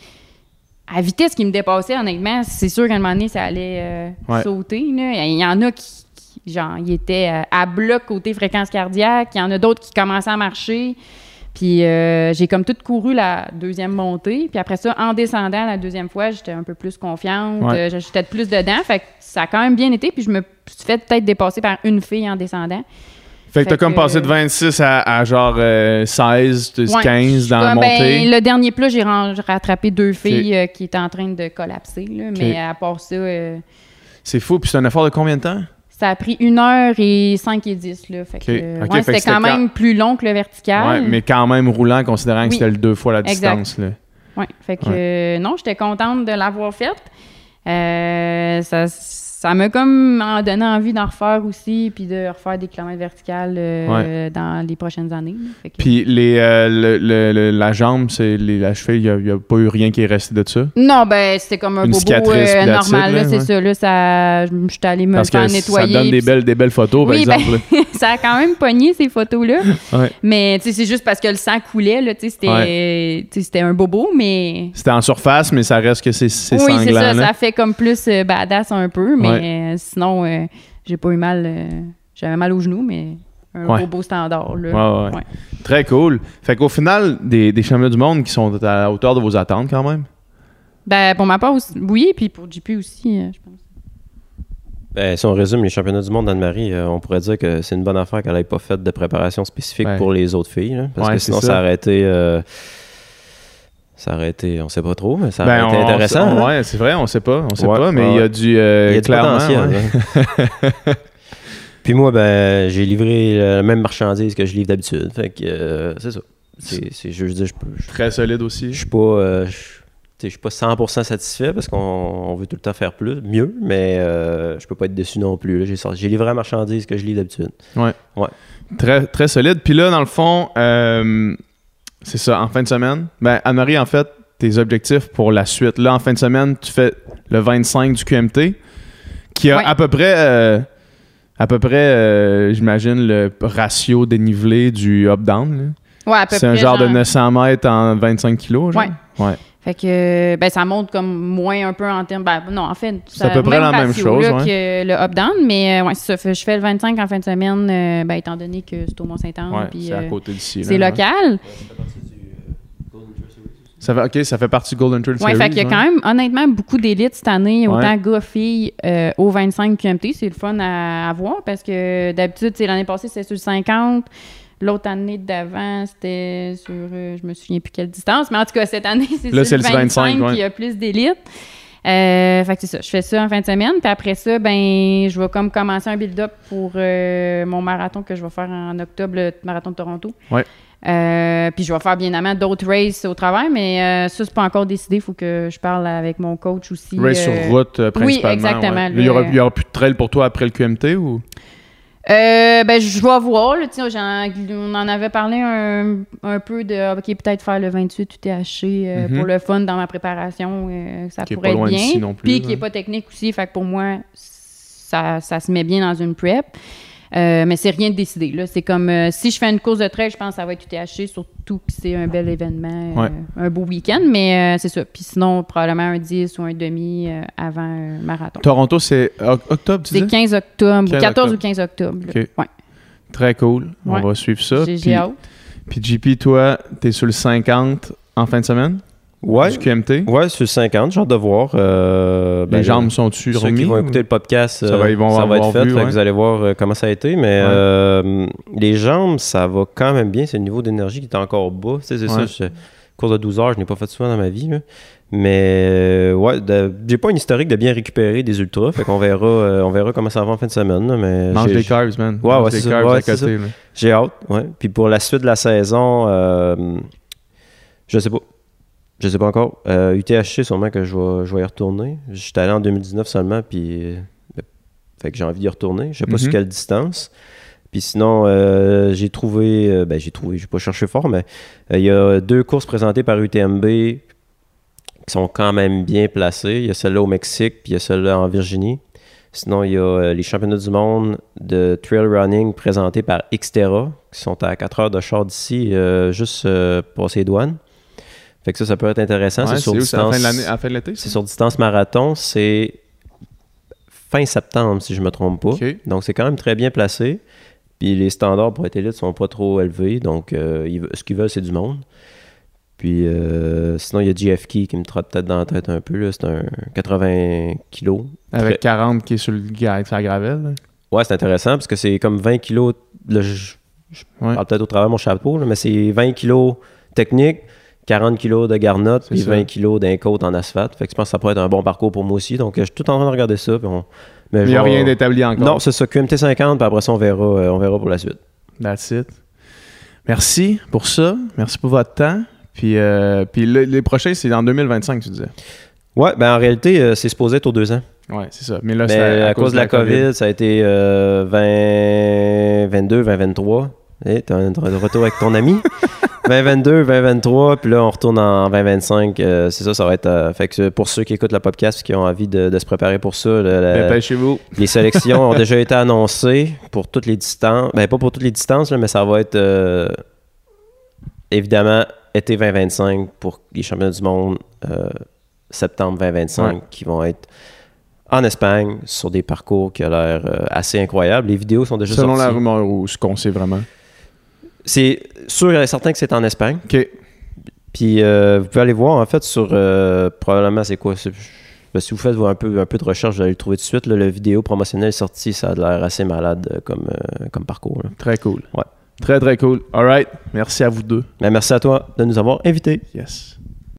à vitesse qui me dépassaient, honnêtement, c'est sûr qu'à un moment donné, ça allait euh, Ouais. sauter. là. Il y en a qui, genre, ils étaient euh, à bloc côté fréquence cardiaque, il y en a d'autres qui commençaient à marcher. Puis euh, j'ai comme tout couru la deuxième montée. Puis après ça, en descendant la deuxième fois, j'étais un peu plus confiante. Ouais. euh, j'étais plus dedans. Fait que ça a quand même bien été. Puis je me suis fait peut-être dépasser par une fille en descendant. Fait que t'as comme passé de 26 à, à genre euh, 16, de Ouais. 15 dans la Ah, ben, montée. le dernier plat, j'ai rattrapé deux filles qui étaient en train de collapser. là. Mais à part ça, C'est fou. Puis c'est un effort de combien de temps? Ça a pris 1 heure et 5 et 10. Là. Fait que, Ok. euh, ouais, c'était quand même plus long que le vertical. Ouais, mais quand même roulant, considérant que c'était le deux fois la Exact. distance. Là. Ouais, fait que euh, non, j'étais contente de l'avoir faite. Euh, ça ça m'a comme en donné envie d'en refaire aussi, puis de refaire des kilomètres verticales euh, dans les prochaines années. que- Puis les, euh, le- le- le- la jambe, c'est la cheville, il n'y a, pas eu rien qui est resté de ça? Non, ben c'était comme un Une bobo cicatrice, euh, normal, là, là, c'est ouais. ça. Là, ça, je suis allée me Parce faire que nettoyer. ça donne des belles, des belles photos, Oui, par ben- exemple. <laughs> ça a quand même pogné ces photos-là. <laughs> Ouais. Mais c'est juste parce que le sang coulait, là, c'était un bobo, mais. C'était en surface, mais ça reste que c'est c'est oui, c'est sanglant. ça, là. ça fait comme plus badass un peu, mais euh, sinon, euh, j'ai pas eu mal. euh, J'avais mal au genou, mais un Ouais. bobo standard, là. Ouais, ouais. Ouais. Très cool. Fait qu'au final, des, des championnats du monde qui sont à la hauteur de vos attentes quand même? Ben, pour ma part, aussi- oui, puis pour JP aussi, euh, je pense. Ben, si on résume les championnats du monde d'Anne-Marie, euh, on pourrait dire que c'est une bonne affaire qu'elle n'ait pas fait de préparation spécifique Ouais. pour les autres filles. là, parce Ouais, que sinon, ça. ça. aurait été. Ça aurait été, on sait pas trop, mais ça Ben, aurait été on- intéressant. on- hein? ouais, c'est vrai, on sait pas. On sait Ouais, pas, mais ouais, il y a ouais. du. euh, Il y a du potentiel. ouais. <laughs> Puis moi, ben, j'ai livré la même marchandise que je livre d'habitude. Fait que euh, c'est ça. C'est, c'est- je dire, je peux- je Très solide aussi. je suis pas. euh, je- suis pas 100% satisfait parce qu'on on veut tout le temps faire plus, mieux, mais euh, je peux pas être déçu non plus. là. J'ai, sorti- j'ai livré la marchandise que je livre d'habitude. Très, très solide. Puis là, dans le fond, euh, c'est ça, en fin de semaine. Ben, Anne-Marie, en fait, tes objectifs pour la suite. Là, en fin de semaine, tu fais le 25 du QMT, qui a Ouais. à peu près, euh, à peu près, euh, j'imagine, le ratio dénivelé du up-down. Ouais, à peu C'est un près, genre de 900 mètres en 25 kilos. genre? Ouais. Ouais. Fait que ben ça monte comme moins un peu en termes ben non en fait C'est à peu près la même chose, là, ouais. que le up down mais euh, ouais c'est ça Fait- je fais le 25 en fin de semaine euh, ben étant donné que c'est au Mont-Saint-Anne Ouais, c'est à euh, côté d'ici. c'est ouais. local Ça fait, ok, ça fait partie du Golden Trail ouais Series. fait qu'il y a ouais. quand même honnêtement beaucoup d'élites cette année Ouais. autant gars filles euh, au 25 QMT c'est le fun à, à voir parce que d'habitude c'est l'année passée c'était sur le 50 L'autre année d'avant, c'était sur, euh, je me souviens plus quelle distance, mais en tout cas, cette année, c'est sur c'est le le 25, 25, ouais. qu'il y a plus d'élites. Euh, fait que c'est ça. Je fais ça en fin de semaine. Puis après ça, ben, je vais comme commencer un build-up pour euh, mon marathon que je vais faire en octobre, le marathon de Toronto. Ouais. Euh, puis je vais faire bien évidemment d'autres races au travail, mais euh, ça, c'est pas encore décidé. Il faut que je parle avec mon coach aussi. Race euh, sur route, principalement. exactement, ouais. Là, le- Il y aura, il y aura plus de trail pour toi après le QMT ou? Euh, ben, je vais voir. là, on en avait parlé un, un peu de, OK, peut-être faire le 28 UTHC euh, Mhm. pour le fun dans ma préparation. euh, ça Qui est pourrait pas être loin bien. non plus, Puis qui n'est pas technique aussi. Fait que pour moi, ça, ça se met bien dans une prep. Euh, mais c'est rien de décidé. Là. C'est comme euh, si je fais une course de trail, je pense que ça va être UTHC, surtout que c'est un bel événement, euh, un beau week-end. Mais c'est ça. Puis sinon, probablement un 10 ou un demi avant un marathon. Toronto, c'est oc- octobre, tu C'est dis? 15 octobre, 15 14 octobre. ou 15 octobre. là. Ok. Ouais. Très cool. On Ouais. va suivre ça. J'ai hâte. puis JP, toi, t'es sur le 50 en fin de semaine? Ouais, du QMT. ouais, sur 50, j'ai hâte de voir. euh, ben, Les jambes sont-tu Ceux remis? qui vont ou- écouter le podcast, Ça euh, va- ils vont ça va être fait. vu, fait que ouais. Vous allez voir euh, comment ça a été. Mais Ouais. euh, les jambes, ça va quand même bien. C'est le niveau d'énergie qui est encore bas. C'est ça. je- course de 12 heures, je n'ai pas fait souvent dans ma vie. là. Mais euh, ouais, j'ai pas une historique de bien récupérer des ultras. Fait qu'on verra, euh, on verra comment ça va en fin de semaine. là, mais Mange des carbs, man. Ouais, Mange ouais, des carbs à côté. J'ai hâte, ouais. Puis pour la suite de la saison, euh, je sais pas. Je sais pas encore. Euh, UTHC, sûrement que je vais, je vais y retourner. J'étais allé en 2019 seulement, puis. euh, fait que j'ai envie d'y retourner. Je sais pas Mhm. sur quelle distance. Puis sinon, euh, j'ai trouvé. euh, ben, j'ai trouvé, j'ai pas cherché fort, mais il y a deux courses présentées par UTMB qui sont quand même bien placées. Il y a celle-là au Mexique, puis il y a celle-là en Virginie. Sinon, il y a les championnats du monde de trail running présentés par Xterra, qui sont à 4 heures de char d'ici, euh, juste euh, passer les douanes. Fait que ça, ça peut être intéressant. Ouais, c'est sur distance- fin de l'été? c'est sur distance marathon, c'est fin septembre, si je me trompe pas. Donc, c'est quand même très bien placé. Puis les standards pour être élite sont pas trop élevés. Donc, euh, ils ce qu'ils veulent, c'est du monde. Puis euh, sinon, il y a GFK qui me trotte peut-être dans la tête un peu. C'est un 80 kilos. Avec 40 qui est sur le sur la gravelle. là. Ouais, c'est intéressant parce que c'est comme 20 kilos. là, je je Ouais. parle peut-être au travers de mon chapeau, là, mais c'est 20 kilos technique, 40 kilos de garnotte ça. 20 kilos d'un côte en asphalte. Fait que je pense que ça pourrait être un bon parcours pour moi aussi. Donc, euh, je suis tout en train de regarder ça. puis on- mais Il n'y a rien d'établi encore. Non, c'est ça, QMT 50, puis après ça, on verra, euh, on verra pour la suite. That's it. Merci pour ça. Merci pour votre temps. Puis, euh, puis le- les prochains, c'est en 2025, tu disais. Ouais, ben en réalité, euh, c'est supposé être aux deux ans. Ouais, c'est ça. Mais là, Mais à, cause de la COVID, ça a été euh, 20, 22, 20, 23. Eh, t'as un de retour avec ton ami. <laughs> 2022, 2023, puis là, on retourne en 2025. euh, c'est ça, ça va être. euh, fait que pour ceux qui écoutent le podcast qui ont envie de, de se préparer pour ça, le- le- Dépêchez-vous. les sélections <laughs> ont déjà été annoncées pour toutes les distances. Ben, pas pour toutes les distances, là, mais ça va être euh, évidemment été 2025 pour les championnats du monde, euh, septembre 2025, Ouais. qui vont être en Espagne sur des parcours qui ont l'air euh, assez incroyables. Les vidéos sont déjà Selon la rumeur ou ce qu'on sait vraiment. C'est sûr et certain que c'est en Espagne. OK. Puis euh, vous pouvez aller voir en fait sur euh, probablement c'est quoi ben, si vous faites un peu, un peu de recherche, vous allez le trouver tout de suite. là, le vidéo promotionnel est sorti, ça a l'air assez malade euh, comme, euh, comme parcours. là. Très cool. Ouais. Très, très cool. All right. Merci à vous deux. Ben, merci à toi de nous avoir invités. Yes.